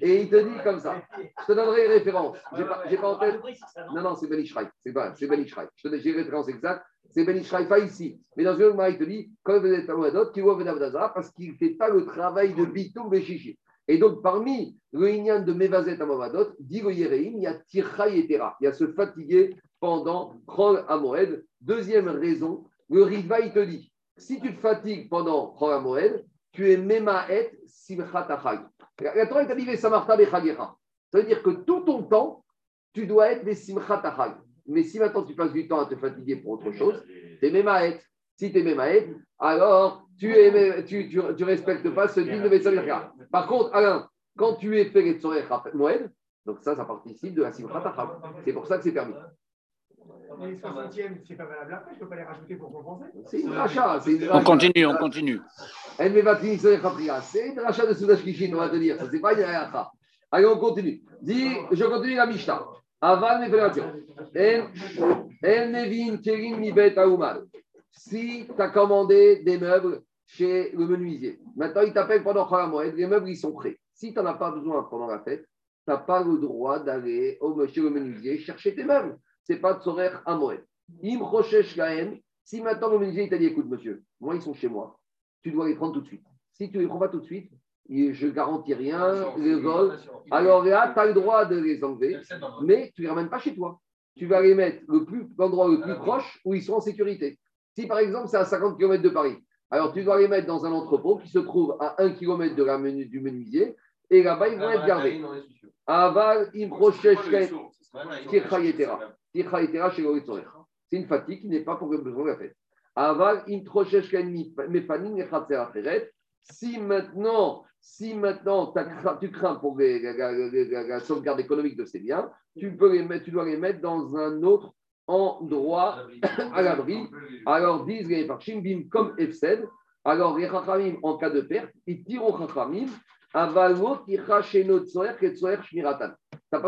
Speaker 1: Et il te dit comme ça, je te donnerai les références. J'ai pas, pas en tête. Non, non, c'est Ben Ishraï, c'est pas, c'est Ben Ishraï. J'ai les références exactes, c'est Ben Ishraï, pas ici. Mais dans une autre il te dit, quand vous êtes Amovaradot, qui voit Venavdaza, parce qu'il ne fait pas le travail de Bitou chichis. Et donc, parmi le Inyan de Mevazet Amovadot, dit le il y a Tircha et Tera. Il y a se fatiguer pendant Chol Amoed. Deuxième raison, le Riva, il te dit si tu te fatigues pendant Chol Amoed, tu es Memaet Simchat La Torah t'a dit Samarta Bechagecha. Ça veut dire que tout ton temps, tu dois être des Simchat Mais si maintenant tu passes du temps à te fatiguer pour autre chose, tu es Memaet. Si tu es Memaet, alors tu ne tu, tu, tu, respectes pas ce din de Betsamirka. Par contre, Alain, quand tu es fait les Moed, donc ça, ça participe de la Simchat C'est pour ça que c'est permis.
Speaker 5: Les 60e, c'est pas valable après, je ne peux pas les rajouter pour compenser.
Speaker 1: C'est une rachat.
Speaker 4: On continue, on continue.
Speaker 1: C'est une rachat de Soudash Kishin, on va te dire. Ça, c'est pas une rachat. Allez, on continue. Dis, je continue la Mishnah. Aval Nefelation. En Nevin Kerim Mibet Aoumal. Si tu as commandé des meubles chez le menuisier, maintenant il t'appelle pendant Moed, les meubles ils sont prêts. Si tu n'en as pas besoin pendant la fête, tu n'as pas le droit d'aller chez le menuisier chercher tes meubles c'est pas Tzorer à Moed. Im Rochesh Gaen, si maintenant le menuisier t'a dit écoute, monsieur, moi, ils sont chez moi, tu dois les prendre tout de suite. Si tu ne les prends pas tout de suite, je ne garantis rien, les vols. Alors là, tu as le droit de les enlever, mais tu ne les ramènes pas chez toi. Tu vas les mettre l'endroit le, plus proche où ils sont en sécurité. Si par exemple, c'est à 50 km de Paris, alors tu dois les mettre dans un entrepôt qui se trouve à 1 km de la menu, du menuisier, et là-bas, ils vont être gardés. Aval, c'est une fatigue qui n'est pas pour le besoin de la fête. Aval, si maintenant, si maintenant tu crains pour la, sauvegarde économique de ces biens, tu, peux les mettre, tu dois les mettre dans un autre endroit à l'abri. Alors disent les Parchim, bim comme Efsed. Alors les Chachamim, en cas de perte, ils tirent au Chachamim tu n'as pas le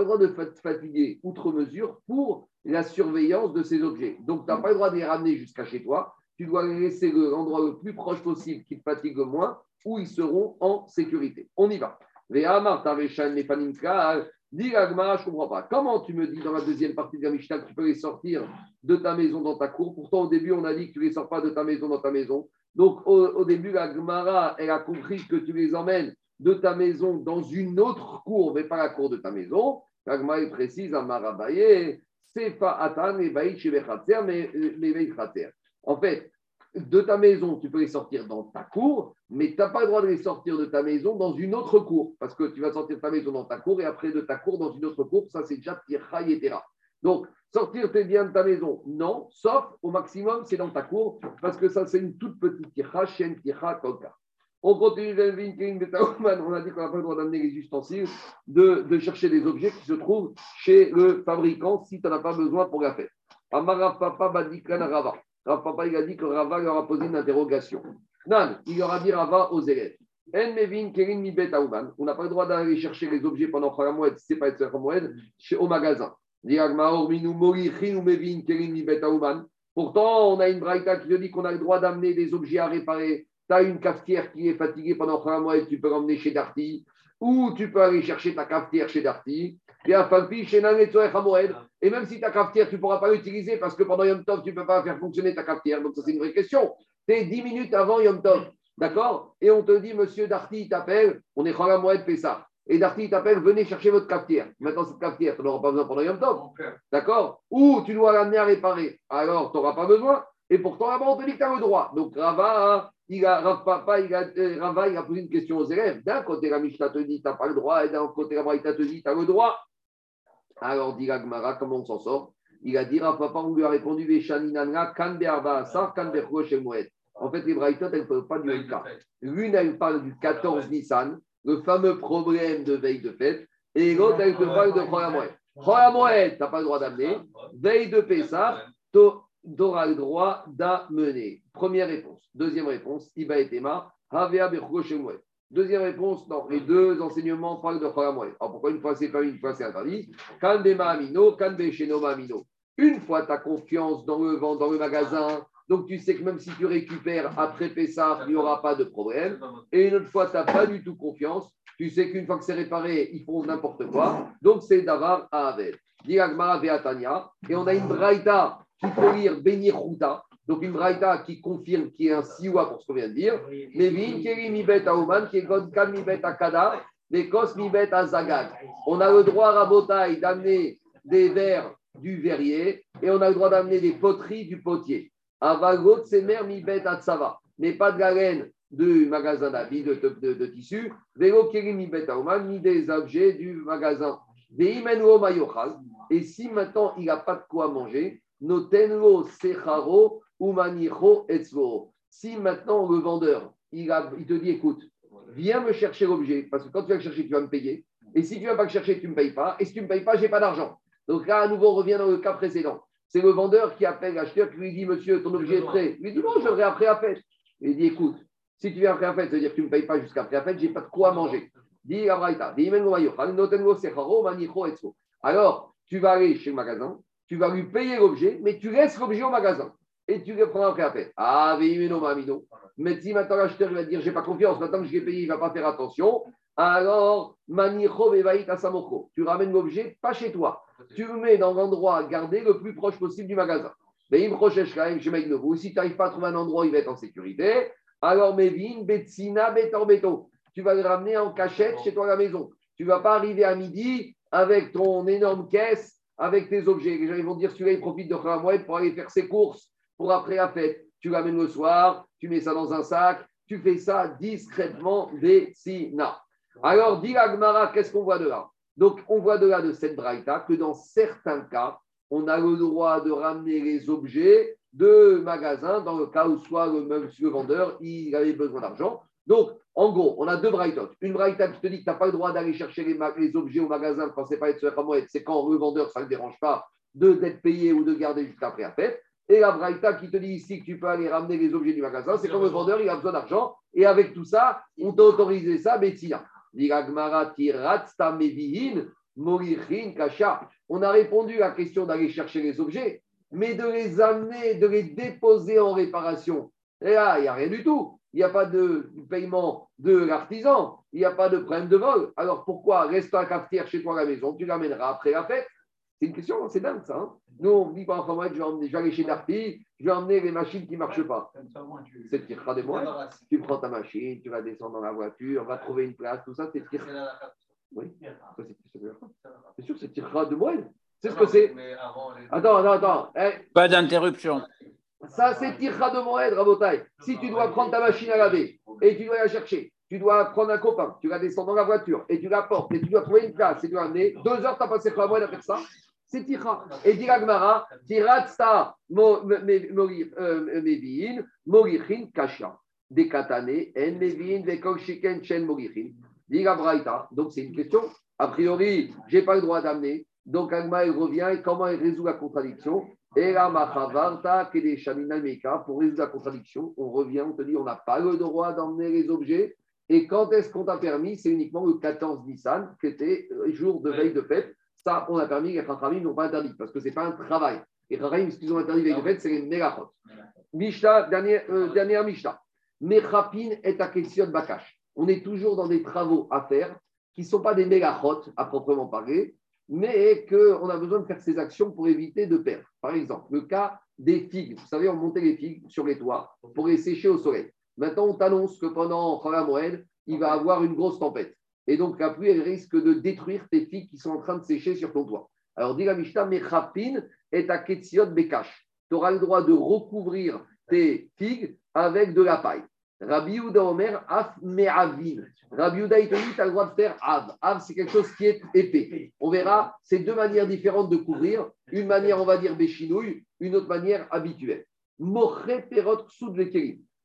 Speaker 1: droit de te fatiguer outre mesure pour la surveillance de ces objets. Donc, tu n'as pas le droit de les ramener jusqu'à chez toi. Tu dois les laisser l'endroit le plus proche possible qui te fatigue le moins, où ils seront en sécurité. On y va. Dis je comprends pas. Comment tu me dis dans la deuxième partie de la Mishnah que tu peux les sortir de ta maison dans ta cour? Pourtant, au début, on a dit que tu ne les sors pas de ta maison dans ta maison. Donc, au, début, la Gemara, elle a compris que tu les emmènes de ta maison dans une autre cour, mais pas la cour de ta maison, Kagma est précise à Marabaye, pas Atan et mais En fait, de ta maison, tu peux les sortir dans ta cour, mais tu n'as pas le droit de les sortir de ta maison dans une autre cour, parce que tu vas sortir ta maison dans ta cour et après de ta cour dans une autre cour, ça c'est déjà Tircha et Donc, sortir tes biens de ta maison, non, sauf au maximum, c'est dans ta cour, parce que ça c'est une toute petite Tircha, Shen Tircha, Kolka. On continue. On a dit qu'on n'a pas le droit d'amener les ustensiles, de, de chercher des objets qui se trouvent chez le fabricant si tu n'en as pas besoin pour la fête. Amara Papa Badikan. Rav Papa, il a dit que Rava leur a posé une interrogation. Nan, il leur a dit Rava aux élèves. En Mevin, Kering, Mi. On n'a pas le droit d'aller chercher les objets pendant Khalamoued, si ce n'est pas être Khalamoued, au magasin. Pourtant, on a une braïta qui dit qu'on a le droit d'amener des objets à réparer. Tu as une cafetière qui est fatiguée pendant mois tu peux l'emmener chez Darty. Ou tu peux aller chercher ta cafetière chez Darty. Et même si ta cafetière, tu ne pourras pas l'utiliser parce que pendant Yom Tov, tu ne peux pas faire fonctionner ta cafetière. Donc, ça, c'est une vraie question. Tu es 10 minutes avant Yom Tov. D'accord? Et on te dit, monsieur Darty t'appelle, on est Moed Pessah. Et Darty t'appelle, venez chercher votre cafetière. Maintenant, cette cafetière, tu n'auras pas besoin pendant Yom Tov. D'accord? Ou tu dois l'amener à réparer. Alors, tu n'auras pas besoin. Et pourtant, là-bas, on te dit que tu as le droit. Donc, Rava, il a, Rava, il a, euh, Rava, il a posé une question aux élèves. D'un côté, la Mishnah te dit, tu n'as pas le droit. Et d'un côté, la Braïta te dit, tu as le droit. Alors, dit Gmara, comment on s'en sort? Il a dit, Rava, on lui a répondu, En fait, les Braïtot, elles ne peuvent pas du même cas. L'une, elle parle du 14 Nissan le fameux problème de veille de fête, et l'autre, elle te parle de Choyamoed. Choyamoed, tu n'as pas le droit d'amener. Veille de Pessah, tu auras le droit d'amener. Première réponse. Deuxième réponse, Iba et Tema, Havea Deuxième réponse, non, les deux enseignements parlent de Choyamoed. Alors pourquoi une fois c'est pas une fois c'est interdit? Kandema Amino, Kanbe Shenoma Amino. Une fois tu as confiance dans le, dans le magasin, donc tu sais que même si tu récupères après Pessah, il n'y aura pas de problème. Et une autre fois, tu n'as pas du tout confiance. Tu sais qu'une fois que c'est réparé, ils font n'importe quoi. Donc c'est Davar à Avel. Et on a une braïta qui peut lire Benir Donc une braïta qui confirme qui est un siwa pour ce qu'on vient de dire. Mais vin keri mibet aoman, qui est godkan mibet akada, kos mibet azagag. On a le droit à Rabotaï d'amener des verres du verrier et on a le droit d'amener des poteries du potier. Avagot, c'est mère mi bête à mais pas de la laine du magasin d'habits, de, de, de, tissus. Vélo mi bête ni des objets du magasin. Et si maintenant il n'a pas de quoi manger, notenlo secharo ou manicho etzvo. Si maintenant le vendeur, il, a, il te dit écoute, viens me chercher l'objet, parce que quand tu vas le chercher, tu vas me payer. Et si tu ne vas pas le chercher, tu ne me payes pas. Et si tu ne me payes pas, je n'ai pas d'argent. Donc là, à nouveau, on revient dans le cas précédent. C'est le vendeur qui appelle l'acheteur qui lui dit Monsieur, ton objet est prêt. Il lui dit Bon, je viendrai après la fête. Il dit Écoute, si tu viens après la fête, ça veut dire que tu ne me payes pas jusqu'à après la fête, je n'ai pas de quoi manger. Dis Alors, tu vas aller chez le magasin, tu vas lui payer l'objet, mais tu laisses l'objet au magasin et tu le prends après la. Ah, mais si maintenant l'acheteur va dire J'ai pas confiance, maintenant que je l'ai payé, il ne va pas faire attention. Alors, tu ramènes l'objet pas chez toi tu le mets dans l'endroit gardé le plus proche possible du magasin. Mais il si tu n'arrives pas à trouver un endroit il va être en sécurité, alors Mevin, Betsina, Betorbeto. Tu vas le ramener en cachette chez toi à la maison. Tu ne vas pas arriver à midi avec ton énorme caisse, avec tes objets. Les gens vont dire celui-là, il profite de Khamoued pour aller faire ses courses pour après la fête. Tu l'amènes le soir, tu mets ça dans un sac, tu fais ça discrètement, Betsina. Alors, dit Agmara, qu'est-ce qu'on voit de là? Donc, on voit de là de cette braïta que dans certains cas, on a le droit de ramener les objets de magasins dans le cas où soit le, le vendeur il avait besoin d'argent. Donc, en gros, on a deux braïtas. Une braïta qui te dit que tu n'as pas le droit d'aller chercher les, objets au magasin quand c'est pas être c'est quand le vendeur, ça ne dérange pas d'être payé ou de garder jusqu'à après la fête. Et la braïta qui te dit ici que tu peux aller ramener les objets du magasin, c'est quand le vendeur il a besoin d'argent. Et avec tout ça, on t'a autorisé ça, mais tiens. On a répondu à la question d'aller chercher les objets, mais de les amener, de les déposer en réparation. Et là, il n'y a rien du tout. Il n'y a pas de paiement de l'artisan. Il n'y a pas de problème de vol. Alors pourquoi reste à cafetière chez toi à la maison Tu l'amèneras après la fête. C'est une question, c'est dingue ça. Hein. Nous, on dit, pas enfin, je, vais emmener, je vais aller chez Darty, je vais emmener les machines qui ne marchent pas. C'est tirera des mois. Tu prends ta machine, tu vas descendre dans la voiture, on va trouver une place, tout ça, c'est tirera. Oui, c'est sûr, c'est tirera de moelle. C'est ce que c'est. Attends, attends, attends. Eh.
Speaker 4: Pas d'interruption.
Speaker 1: Ça, c'est tirera de moelle, Rabotaille. Si tu dois prendre ta machine à laver et tu dois la chercher, tu dois prendre un copain, tu vas descendre dans la voiture et tu la portes et tu dois trouver une place et tu vas amener. Deux heures, tu as passé la moelle à faire ça c'est Tira. Et dit Agmara, Tiratsta Mevin, Morichin, Kasha. des katane, en mevin, vekol shiken, chen mogichin. Dit la Braïta. Donc, c'est une question. A priori, je n'ai pas le droit d'amener. Donc, Agma, il revient et comment il résout la contradiction? Et Shaminal Meka, pour résoudre la contradiction, on revient, on te dit, on n'a pas le droit d'emmener les objets. Et quand est-ce qu'on t'a permis? C'est uniquement le 14 Nissan, qui était le jour de veille de fête. Ça, on a permis, les Chachamim n'ont pas interdit, parce que ce n'est pas un travail. Les Chachamim, ce qu'ils ont interdit veille de fête, c'est les Mélachot. Mishnah, dernière, euh, dernière Mishnah. Mechapin question de Bakash. On est toujours dans des travaux à faire qui ne sont pas des mégachot à proprement parler, mais qu'on a besoin de faire ces actions pour éviter de perdre. Par exemple, le cas des figues. Vous savez, on montait les figues sur les toits pour les sécher au soleil. Maintenant, on t'annonce que pendant Moed, il va y avoir une grosse tempête. Et donc, la pluie, risque de détruire tes figues qui sont en train de sécher sur ton toit. Alors, dit la Mishnah, Mechapin est à Ketsiot Bekash. Tu auras le droit de recouvrir tes figues avec de la paille. Rabbi Yehuda Omer, Af Me'avin. Rabbi Yehuda, il te tu as le droit de faire Av. Av, c'est quelque chose qui est épais. On verra, c'est deux manières différentes de couvrir. Une manière, on va dire, béchinouille, une autre manière habituelle. Moche Perot Soud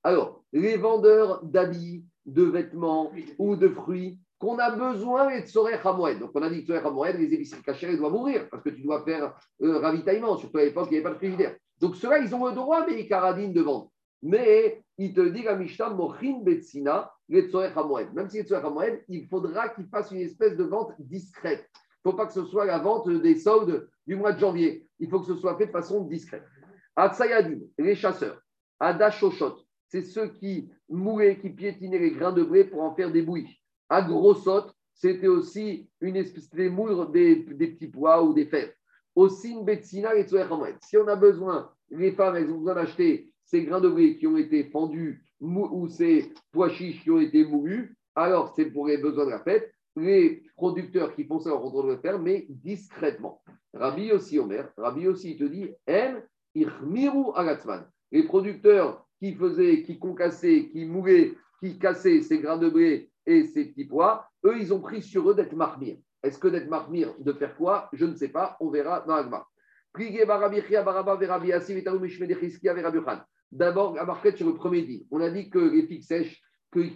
Speaker 1: Alors, les vendeurs d'habits, de vêtements ou de fruits qu'on a besoin de Tsorech. Donc, on a dit que Tsorech les épiceries cachères, ils doivent mourir parce que tu dois faire euh, ravitaillement. Surtout à l'époque, il n'y avait pas de frigidaire. Donc, ceux-là, ils ont le droit, mais les caradines de vendre. Mais il te dit la Mishnah, Mochin Betsina, les Même si les Hamoed, il faudra qu'il fasse une espèce de vente discrète. Il ne faut pas que ce soit la vente des soldes du mois de janvier. Il faut que ce soit fait de façon discrète. Atsayadim, les chasseurs. Adashoshot, c'est ceux qui mouraient, qui piétinaient les grains de blé pour en faire des bouillies. Agrosot, c'était aussi une espèce de moudre des, petits pois ou des fèves. Osin Betsina, les Si on a besoin, les femmes, elles ont besoin d'acheter ces grains de blé qui ont été fendus ou ces pois chiches qui ont été moulus, alors c'est pour les besoins de la fête. Les producteurs qui font ça ont le droit de le faire, mais discrètement. Rabbi aussi, Omer, Rabbi aussi, il te dit En irmiru agatzman. Les producteurs qui faisaient, qui concassaient, qui moulaient, qui cassaient ces grains de blé et ces petits pois, eux, ils ont pris sur eux d'être marmir. Est-ce que d'être marmir, de faire quoi? Je ne sais pas, on verra dans la D'abord, à marquer sur le premier dit, on a dit que les figues sèches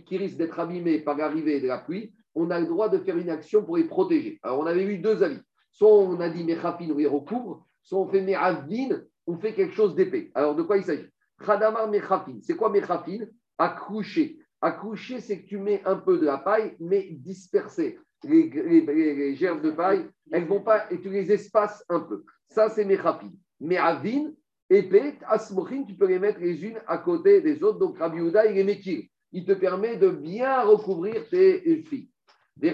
Speaker 1: qui risquent d'être abîmées par l'arrivée de la pluie, on a le droit de faire une action pour les protéger. Alors, on avait eu deux avis. Soit on a dit Mechafin, on les recouvre, soit on fait Mechavin, on fait quelque chose d'épais. Alors, de quoi il s'agit? Khadamar Mechafin. C'est quoi Mechafin Accoucher. Accoucher, c'est que tu mets un peu de la paille, mais dispersée. Les, les, gerbes de paille, elles vont pas, et tu les espaces un peu. Ça, c'est Mechafin. Mechavin, épais, asmochin, tu peux les mettre les unes à côté des autres. Donc Rabbi il est métier. Il te permet de bien recouvrir tes filles. Des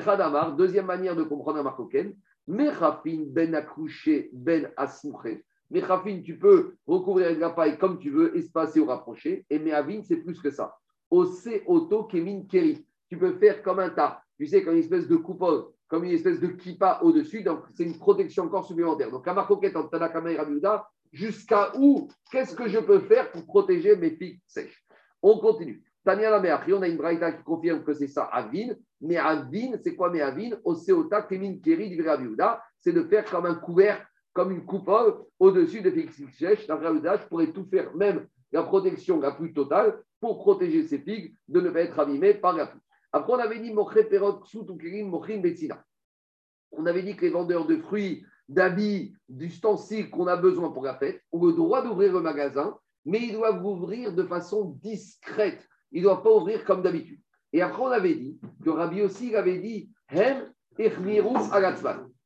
Speaker 1: deuxième manière de comprendre un marcoquen. Mechafin ben accouché ben asmouché. Mechafin, tu peux recouvrir avec la paille comme tu veux, espacer ou rapprocher. Et Mehavin, c'est plus que ça. Ose auto kemin keri. Tu peux faire comme un tas. Tu sais, comme une espèce de coupole, comme une espèce de kippa au-dessus. Donc, c'est une protection encore supplémentaire. Donc, un marcoquette entre Tanakama et jusqu'à où, qu'est-ce que je peux faire pour protéger mes figues sèches? On continue. Tania la on a une braïta qui confirme que c'est ça, Avin. Mais Avin, c'est quoi mais Avin Oseota Kemin Keri c'est de faire comme un couvert, comme une coupole au-dessus des figues sèches. Dans je pourrais tout faire, même la protection la plus totale, pour protéger ces figues de ne pas être abîmées par la pluie. Après, on avait dit On avait dit que les vendeurs de fruits d'habits, d'ustensiles qu'on a besoin pour la fête, ont le droit d'ouvrir le magasin, mais ils doivent ouvrir de façon discrète. Ils ne doivent pas ouvrir comme d'habitude. Et après, on avait dit que Rabbi aussi avait dit Hem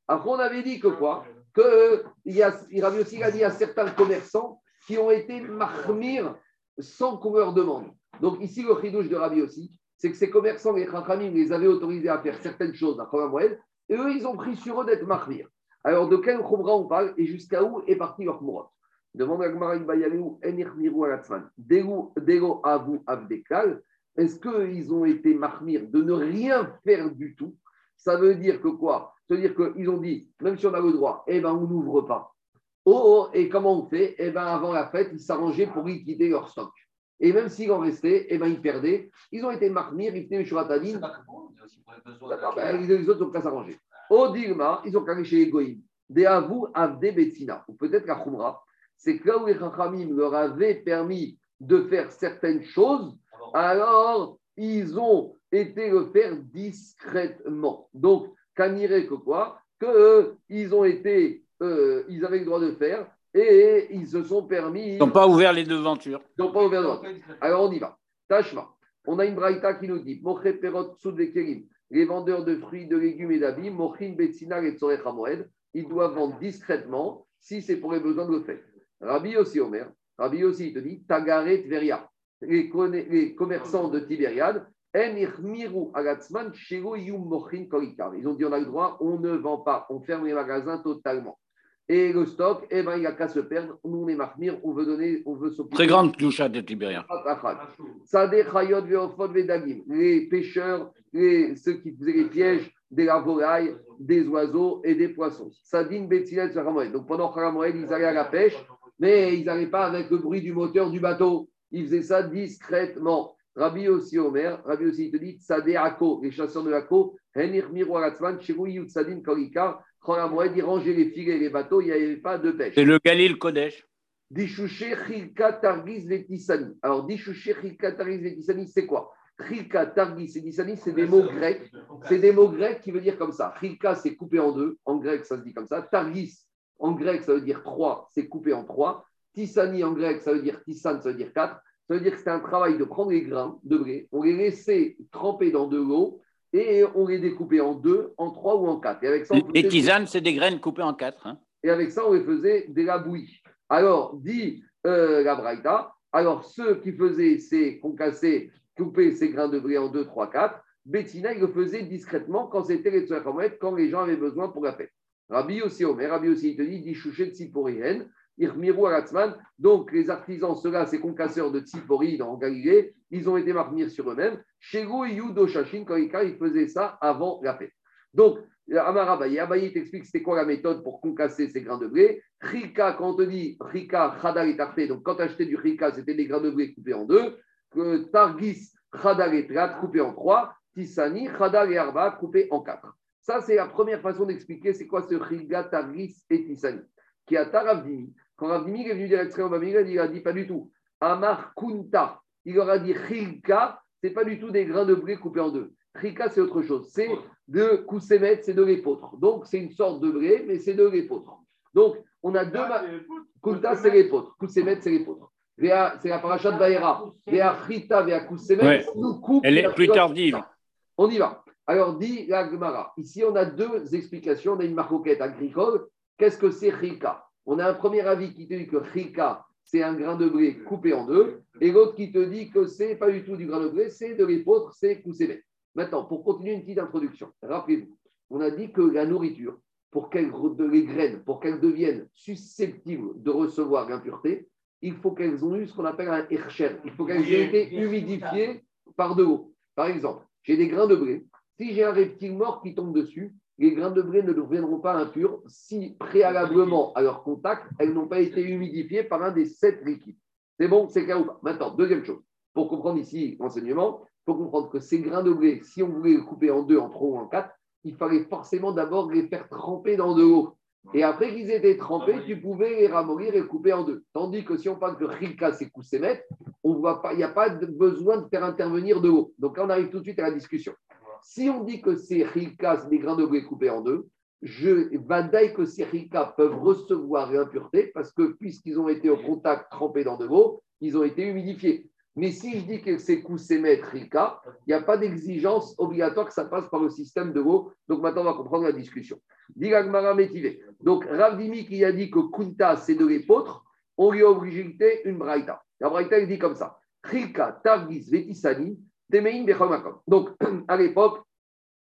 Speaker 1: Après, on avait dit que quoi? Que il y a, Rabbi aussi a dit à certains commerçants qui ont été marmir sans qu'on leur demande. Donc, ici, le chidouche de Rabbi aussi, c'est que ces commerçants, les Khachamim, les avaient autorisés à faire certaines choses à Moël, et eux, ils ont pris sur eux d'être marmir. Alors, de quel Khumra on parle et jusqu'à où est parti leur Mourot Demande à Gmara Ibayalou, Enirmiru Alatzman, Dego Avu Abdekal, est-ce qu'ils ont été marmir de ne rien faire du tout? Ça veut dire que quoi? Ça veut dire qu'ils ont dit, même si on a le droit, eh ben on n'ouvre pas. Oh, oh, et comment on fait? Eh ben avant la fête, ils s'arrangeaient pour liquider leur stock. Et même s'il en restait, eh ben, ils perdaient. Ils ont été marmir, ils tenaient les ben, Les autres ont qu'à s'arranger. Au Dilma, ils ont carré chez les Goïm. Des avou avde betzina. Ou peut-être la Khumra. C'est que là où les Chachamim leur avaient permis de faire certaines choses, alors ils ont été le faire discrètement. Donc, irait que quoi? Que euh, ils ont été, euh, ils avaient le droit de faire et ils se sont permis.
Speaker 4: Ils n'ont pas ouvert les devantures.
Speaker 1: Ils n'ont pas ouvert les devantures. Alors on y va. Tashma. On a une braïta qui nous dit les vendeurs de fruits, de légumes et d'habits, Mochin, Betsina et ils doivent vendre discrètement si c'est pour les besoins de le faire. Rabbi aussi, Omer, Rabbi aussi, il te dit Tagaret Veria. Les, commerçants de Tibériade, ils ont dit on a le droit, on ne vend pas, on ferme les magasins totalement. Et le stock, eh ben, il n'y a qu'à se perdre. Nous, on est marmire, on veut donner, on veut s'occuper.
Speaker 4: Très grande doucha de Tibériade.
Speaker 1: Les pêcheurs, les, ceux qui faisaient les pièges, des volailles, des oiseaux et des poissons. Sadine Betzilet Donc pendant Kharamoued, ils allaient à la pêche, mais ils n'allaient pas avec le bruit du moteur du bateau. Ils faisaient ça discrètement. Rabbi aussi Omer, Rabbi aussi il te dit, Sadé Ako, les chasseurs de Ako, Henir Miroaratzman, Chirou Yutsadin Korika, Kharamoued, ils rangeaient les filets et les bateaux, il n'y avait pas de pêche.
Speaker 4: C'est le Galil Kodesh.
Speaker 1: Dishouché Chilka Targiz Letisani. Alors, Dishouché Chilka Targiz Letisani, c'est quoi? Chilka, Targis et Disani, c'est des mots grecs. C'est des mots grecs qui veulent dire comme ça. Chilka, c'est coupé en deux. En grec, ça se dit comme ça. Targis, en grec, ça veut dire trois. C'est coupé en trois. Tisani, en grec, ça veut dire tisan, ça veut dire quatre. Ça veut dire que c'était un travail de prendre les grains de blé, on les laissait tremper dans de l'eau et on les découpait en deux, en trois ou en quatre. Et
Speaker 4: avec ça, les tisanes, c'est des graines coupées en quatre. Hein.
Speaker 1: Et avec ça, on les faisait de la bouillie. Alors, dit euh, la Braïta, alors ceux qui faisaient ces concassés couper ses grains de blé en 2, 3, 4. Bettina, il le faisait discrètement quand c'était les Tsoyachamoet, quand les gens avaient besoin pour la fête. Rabbi aussi, Omer, Rabbi aussi, il te dit, dit de Irmiru Aratzman. Donc, les artisans, ceux-là, ces concasseurs de Tsipori dans Galilée, ils ont été marmir sur eux-mêmes. Chez et Yudo Shashin, ils faisaient ça avant la fête. Donc, Amar Abaye, Abaye t'explique c'était quoi la méthode pour concasser ces grains de blé. Rika, quand on te dit Rika, Khadar et Tarté, donc quand tu achetais du Rika, c'était des grains de blé coupés en deux que Targis Khadar et Trat coupé en trois, Tisani Khadar et Arba coupé en quatre. Ça, c'est la première façon d'expliquer c'est quoi ce Chiga, Targis et Tisani. Qui a Taravdimi. Quand Ravdimi est venu dire à il a dit pas du tout. Amar Kunta, il aura dit Chilka, c'est pas du tout des grains de blé coupés en deux. Chilka, c'est autre chose. C'est de Koussemet, c'est de l'épeautre. Donc, c'est une sorte de blé, mais c'est de l'épeautre. Donc, on a deux. Kunta, c'est l'épeautre. Koussemet, c'est l'épeautre c'est la paracha de Vaera.
Speaker 4: Elle est plus tardive.
Speaker 1: On y va. Alors, dit la Gemara. Ici, on a deux explications. On a une marcoquette agricole. Qu'est-ce que c'est Chika On a un premier avis qui te dit que Chika, c'est un grain de blé coupé en deux. Et l'autre qui te dit que c'est pas du tout du grain de blé, c'est de l'épeautre, c'est Koussémet. Maintenant, pour continuer une petite introduction, rappelez-vous, on a dit que la nourriture, pour qu'elle, les graines, pour qu'elles deviennent susceptibles de recevoir l'impureté, il faut qu'elles ont eu ce qu'on appelle un hercher. Il faut qu'elles aient été humidifiées par de l'eau. Par exemple, j'ai des grains de blé. Si j'ai un reptile mort qui tombe dessus, les grains de blé ne deviendront pas impurs si préalablement à leur contact, elles n'ont pas été humidifiées par un des sept liquides. C'est bon, c'est clair ou pas? Maintenant, deuxième chose. Pour comprendre ici l'enseignement, il faut comprendre que ces grains de blé, si on voulait les couper en deux, en trois ou en quatre, il fallait forcément d'abord les faire tremper dans de l'eau. Et après qu'ils étaient trempés, tu pouvais les ramollir et les couper en deux. Tandis que si on parle que Rilka, c'est Koussemet, il n'y a pas besoin de faire intervenir de l'eau. Donc là, on arrive tout de suite à la discussion. Si on dit que c'est Rilka, c'est des grains de blé coupés en deux, je dire que ces Rilka peuvent recevoir l'impureté parce que puisqu'ils ont été au contact trempés dans de l'eau, ils ont été humidifiés. Mais si je dis que c'est Koussemet Rika, il n'y a pas d'exigence obligatoire que ça passe par le système de l'eau. Donc maintenant, on va comprendre la discussion. Donc Ravdimi qui a dit que Kunta, c'est de l'épôtre, on lui a obligé une braïta. La braïta, il dit comme ça. Rika, Targis, Vetisani, Donc à l'époque,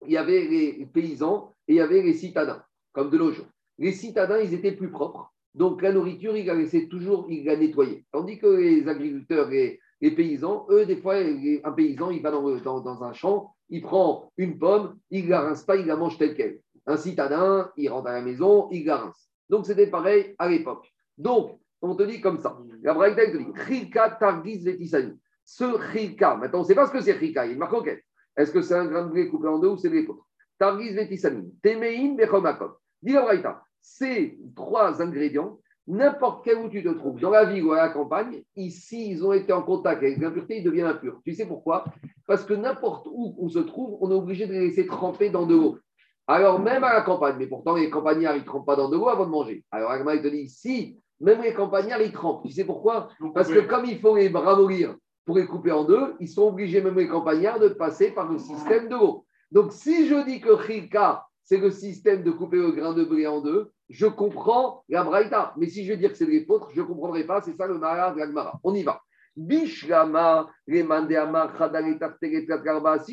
Speaker 1: il y avait les paysans et il y avait les citadins, comme de nos jours. Les citadins, ils étaient plus propres. Donc la nourriture, il la laissait toujours, il la nettoyait. Tandis que les agriculteurs et les paysans, eux, des fois, un paysan, il va dans, dans, un champ, il prend une pomme, il la rince pas, il la mange telle qu'elle. Un citadin, il rentre à la maison, il la rince. Donc, c'était pareil à l'époque. Donc, on te dit comme ça. La Braïta te dit Targis Vetisani. Ce Chilka, maintenant, on ne sait pas ce que c'est Chilka, il marque enquête. Est-ce que c'est un grain de blé coupé en deux ou c'est de l'époque Targis Vetisani. Temein Bechomakom. Braïta, ces trois ingrédients, N'importe quel où tu te trouves, dans la ville ou à la campagne, ici, ils ont été en contact avec l'impureté, ils deviennent impurs. Tu sais pourquoi? Parce que n'importe où on se trouve, on est obligé de les laisser tremper dans de l'eau. Alors, même à la campagne, mais pourtant, les campagnards, ils ne trempent pas dans de l'eau avant de manger. Alors, Agma, il te dit, si, même les campagnards, ils trempent. Tu sais pourquoi? Parce que comme il faut les ramollir pour les couper en deux, ils sont obligés, même les campagnards, de passer par le système de l'eau. Donc, si je dis que Chilka, c'est le système de couper le grain de blé en deux, je comprends la braïta. Mais si je veux dire que c'est l'épôtre, je ne comprendrai pas. C'est ça le malade de l'agmara. On y va. Bishlama, Si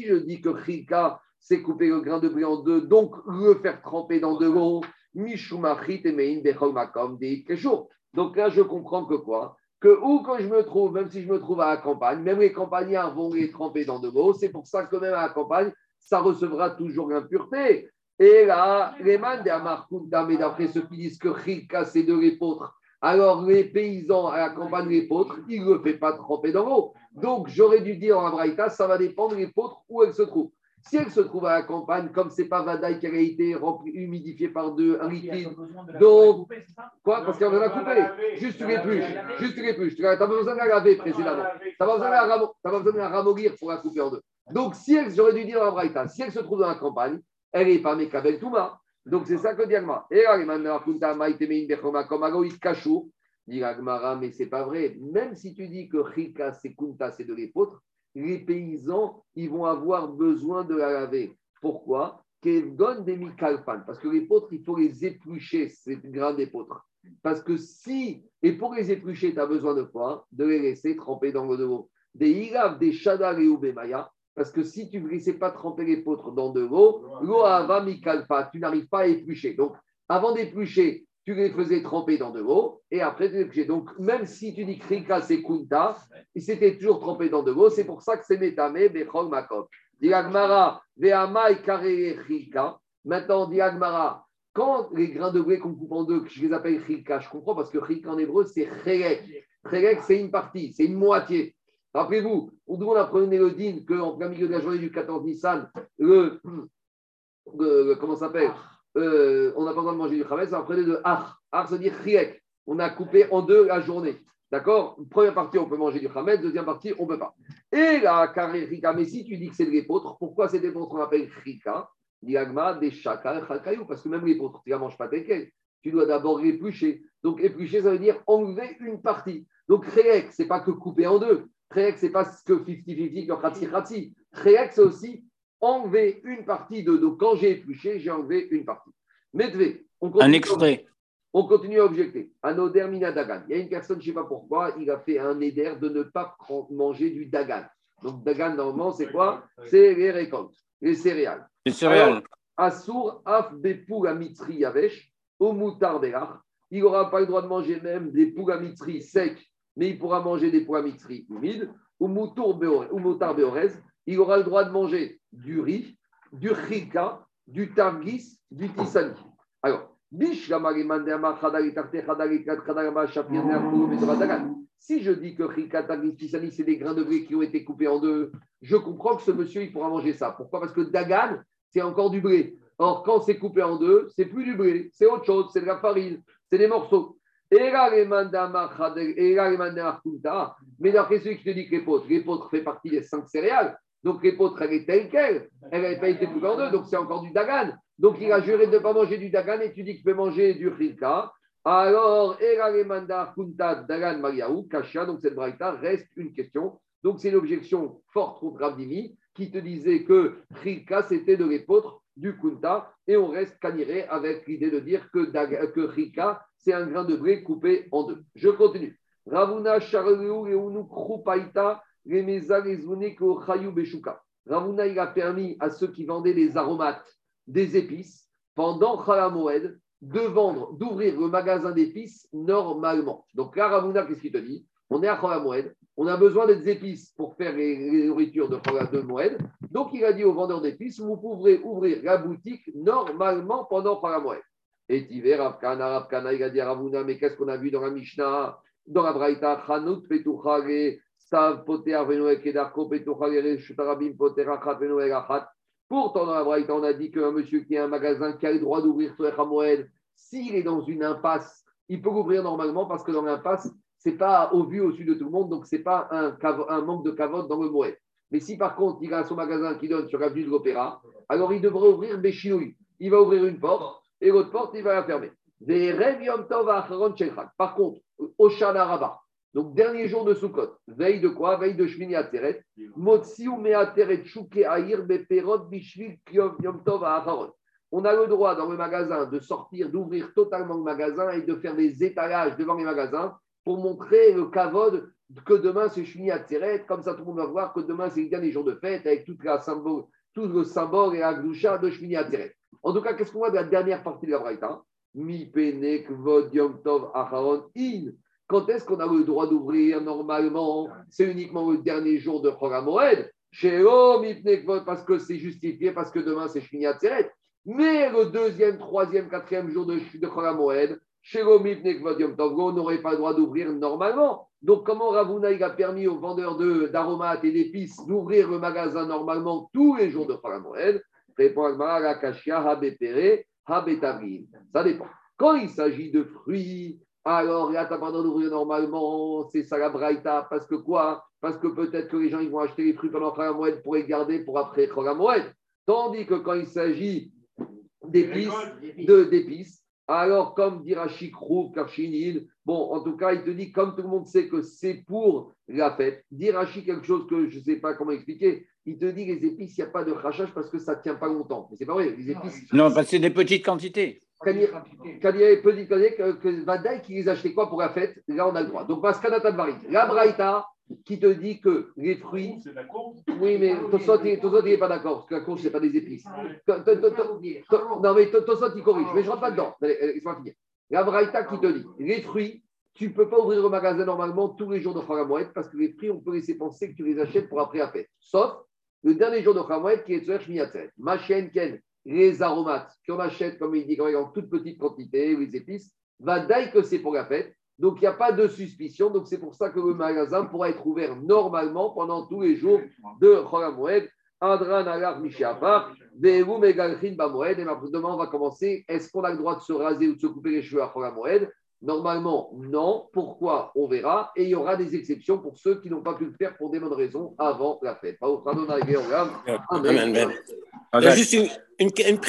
Speaker 1: je dis que Chilka, c'est couper le grain de blé en deux, donc le faire tremper dans de l'eau, donc là, je comprends que quoi? Que où que je me trouve, même si je me trouve à la campagne, même les campagnards vont les tremper dans de l'eau, c'est pour ça que même à la campagne, ça recevra toujours l'impureté. Et là, les man de mais d'après ceux qui disent que Chilka, c'est de l'épôtre, alors les paysans à la campagne, l'épôtre, ils ne le font pas tremper dans l'eau. Donc j'aurais dû dire en Braïta, ça va dépendre l'épôtre où elle se trouve. Si elle se trouve à la campagne, comme ce n'est pas Vadaï qui a été rempli, humidifié par deux, un liquide, donc, quoi? Parce qu'on va la couper. Juste tu l'épluches, juste tu l'épluches. Tu n'as pas besoin de la laver précédemment. Tu n'as pas besoin de la ramollir pour la couper en deux. Donc, si elle, j'aurais dû dire à Braïta, si elle se trouve dans la campagne, elle n'est pas Mekabel Touma. Donc, c'est ça que dit Agma. Et là, mais c'est pas vrai. Même si tu dis que Rika, c'est Kunta, c'est de l'épôtre, les paysans, ils vont avoir besoin de la laver. Pourquoi? Parce que les potres, il faut les éplucher, ces grains d'épeautre. Parce que si, et pour les éplucher, tu as besoin de quoi? De les laisser tremper dans l'eau de l'eau. Des ilav, des shadar et ubemaya. Parce que si tu ne laissais pas tremper les potres dans de l'eau, l'eau va mikalpa, tu n'arrives pas à éplucher. Donc, avant d'éplucher, tu les faisais tremper dans de l'eau et après tu les Donc, même si tu dis Krika, c'est Kunta, et c'était toujours trempé dans de l'eau, c'est pour ça que c'est Metame, Bechol Makov. Diagmara, Veama et Krika. Maintenant, Diagmara, quand les grains de blé qu'on coupe en deux, je les appelle Krika, je comprends parce que Krika en hébreu, c'est Chelek. Chelek, c'est une partie, c'est une moitié. Rappelez-vous, on apprenait le din qu'en plein milieu de la journée du 14 Nissan, le, le comment ça s'appelle? Euh, on n'a pas besoin de manger du chametz, prenait de ar. Ar, ça veut dire riek. On a coupé en deux la journée. D'accord? Première partie, on peut manger du chametz. Deuxième partie, on ne peut pas. Et la carré rika, mais si tu dis que c'est l'épôtre, pourquoi c'est l'épôtre qu'on appelle rika? Diagma, des chakal. Parce que même l'épôtre, tu ne la manges pas tel quel. Tu dois d'abord éplucher. Donc éplucher, ça veut dire enlever une partie. Donc riek, ce n'est pas que couper en deux. Riek, ce n'est pas ce que 50-50, que khatsi-khatsi. Riek, c'est aussi enlever une partie de dos. Quand j'ai épluché, j'ai enlevé une partie. Medvé,
Speaker 4: on continue, Un extrait.
Speaker 1: On continue à objecter. Anoder mina dagan. Il y a une personne, je ne sais pas pourquoi, il a fait un éder de ne pas manger du dagan. Donc, dagan, normalement, c'est quoi? C'est les récoltes, les céréales.
Speaker 4: Les céréales.
Speaker 1: Assour af bepou à mitri yavesh, au moutar Il n'aura pas le droit de manger même des poules à mitri secs, mais il pourra manger des poules à mitri humides, ou moutar beorez. Il aura le droit de manger du riz, du chika, du targis, du tisani. Alors, si je dis que chika, targis, tisani, c'est des grains de blé qui ont été coupés en deux, je comprends que ce monsieur, il pourra manger ça. Pourquoi? Parce que dagan, c'est encore du blé. Or, quand c'est coupé en deux, c'est plus du blé, c'est autre chose, c'est de la farine, c'est des morceaux. Mais d'après celui qui te dit que l'épeautre, l'épeautre fait partie des cinq céréales, donc l'épeautre, elle est telle qu'elle. Elle n'avait pas été coupée en deux, donc c'est encore du dagan. Donc il a juré de ne pas manger du dagan et tu dis que tu peux manger du chilka. Alors, Kunta Dagan Mariaou, Kasha, donc cette braïta reste une question. Donc c'est une objection forte contre Abdimi qui te disait que chilka c'était de l'épeautre du Kunta et on reste caniré avec l'idée de dire que, que c'est un grain de blé coupé en deux. Je continue. Ravuna et Krupaita Ravuna, il a permis à ceux qui vendaient des aromates, des épices, pendant Chalamoed, de vendre, d'ouvrir le magasin d'épices normalement. Donc là, Ravuna, qu'est-ce qu'il te dit? On est à Chalamoed, on a besoin des épices pour faire les, nourritures de Moed. Donc il a dit aux vendeurs d'épices, vous pourrez ouvrir la boutique normalement pendant Chalamoed. Et Tiver, Ravkana, Ravkana, il a dit à Ravuna, mais qu'est-ce qu'on a vu dans la Mishnah? Dans la Braïta, Chanut, Pourtant, dans la Braïta, on a dit qu'un monsieur qui a un magasin qui a le droit d'ouvrir sur Moed, s'il est dans une impasse il peut l'ouvrir normalement parce que dans l'impasse, c'est pas au vu au-dessus de tout le monde, donc c'est pas un, manque de cavote dans le Moed. Mais si par contre, il a son magasin qui donne sur l'avenue de l'Opéra, alors il devrait ouvrir Béchinoui. Il va ouvrir une porte et l'autre porte, il va la fermer. Par contre, Oshana Rabbah, donc dernier jour de Sukkot, veille de quoi? Veille de Shmini Ateret. Motsiu Meateret Aïr Beperot Bishvil Yom Tov Acharon. On a le droit dans le magasin de sortir, d'ouvrir totalement le magasin et de faire des étalages devant les magasins pour montrer le kavod que demain c'est Shmini Atzeret, comme ça tout le monde va voir que demain c'est le dernier jour de fête avec toute la symbole, tout le symbole et la gloucha de Shmini Atzeret. En tout cas, qu'est-ce qu'on voit de la dernière partie de la Braïta? Mi pene kvod yom tov acharon in. Quand est-ce qu'on a le droit d'ouvrir normalement? C'est uniquement le dernier jour de mi pene kvod, parce que c'est justifié, parce que demain c'est Shmini Atzeret. Mais le deuxième, troisième, quatrième jour de, de Chol Moed, chez on n'aurait pas le droit d'ouvrir normalement. Donc, comment Ravuna a permis aux vendeurs de- d'aromates et d'épices d'ouvrir le magasin normalement tous les jours de Moed Répond Agmara, Habepere, Habetavrin. Ça dépend. Quand il s'agit de fruits, alors là, tu n'as pas d'ouvrir normalement, c'est ça la braïta. Parce que quoi? Parce que peut-être que les gens ils vont acheter les fruits pendant Moed pour les garder pour après Moed. Tandis que quand il s'agit d'épices, de- d'épices. Alors, comme dira Chikrouf, Karchinil, bon, en tout cas, il te dit, comme tout le monde sait que c'est pour la fête, dire Rachi quelque chose que je ne sais pas comment expliquer, il te dit les épices, il n'y a pas de crachage parce que ça ne tient pas longtemps. Mais c'est pas vrai, les épices.
Speaker 4: Non, parce que c'est des petites quantités.
Speaker 1: Quand il, quand il y avait petit connaît que, que Vadaï qui les achetait quoi pour la fête, là on a le droit. Donc, Maskanata de Varik. La Braïta qui te dit que les fruits. Oui, mais Tosot, il n'est pas d'accord, parce que la courge, ce n'est pas des épices. Non, mais To- Tosot, il corrige, mais je ne rentre pas dedans. Laisse-moi finir. La Braïta qui te dit les fruits, tu ne peux pas ouvrir le magasin normalement tous les jours de Kharamoued parce que les fruits, on peut laisser penser que tu les achètes pour après la fête. Sauf le dernier jour de Kharamoued qui est Tzoer Shmiyatzet. Machen Ken, les aromates qu'on achète, comme il dit, en toute petite quantité, les épices, va d'ailleurs que c'est pour la fête. Donc, il n'y a pas de suspicion. Donc, c'est pour ça que le magasin pourra être ouvert normalement pendant tous les jours de Cholamoued. Adran Agar Mishiapar, Vehu Megalchin Bamoed. Et maintenant, on va commencer. Est-ce qu'on a le droit de se raser ou de se couper les cheveux à Cholamoued Normalement, non. Pourquoi? On verra. Et il y aura des exceptions pour ceux qui n'ont pas pu le faire pour des bonnes raisons avant la fête. Amen.
Speaker 3: Juste une, une, une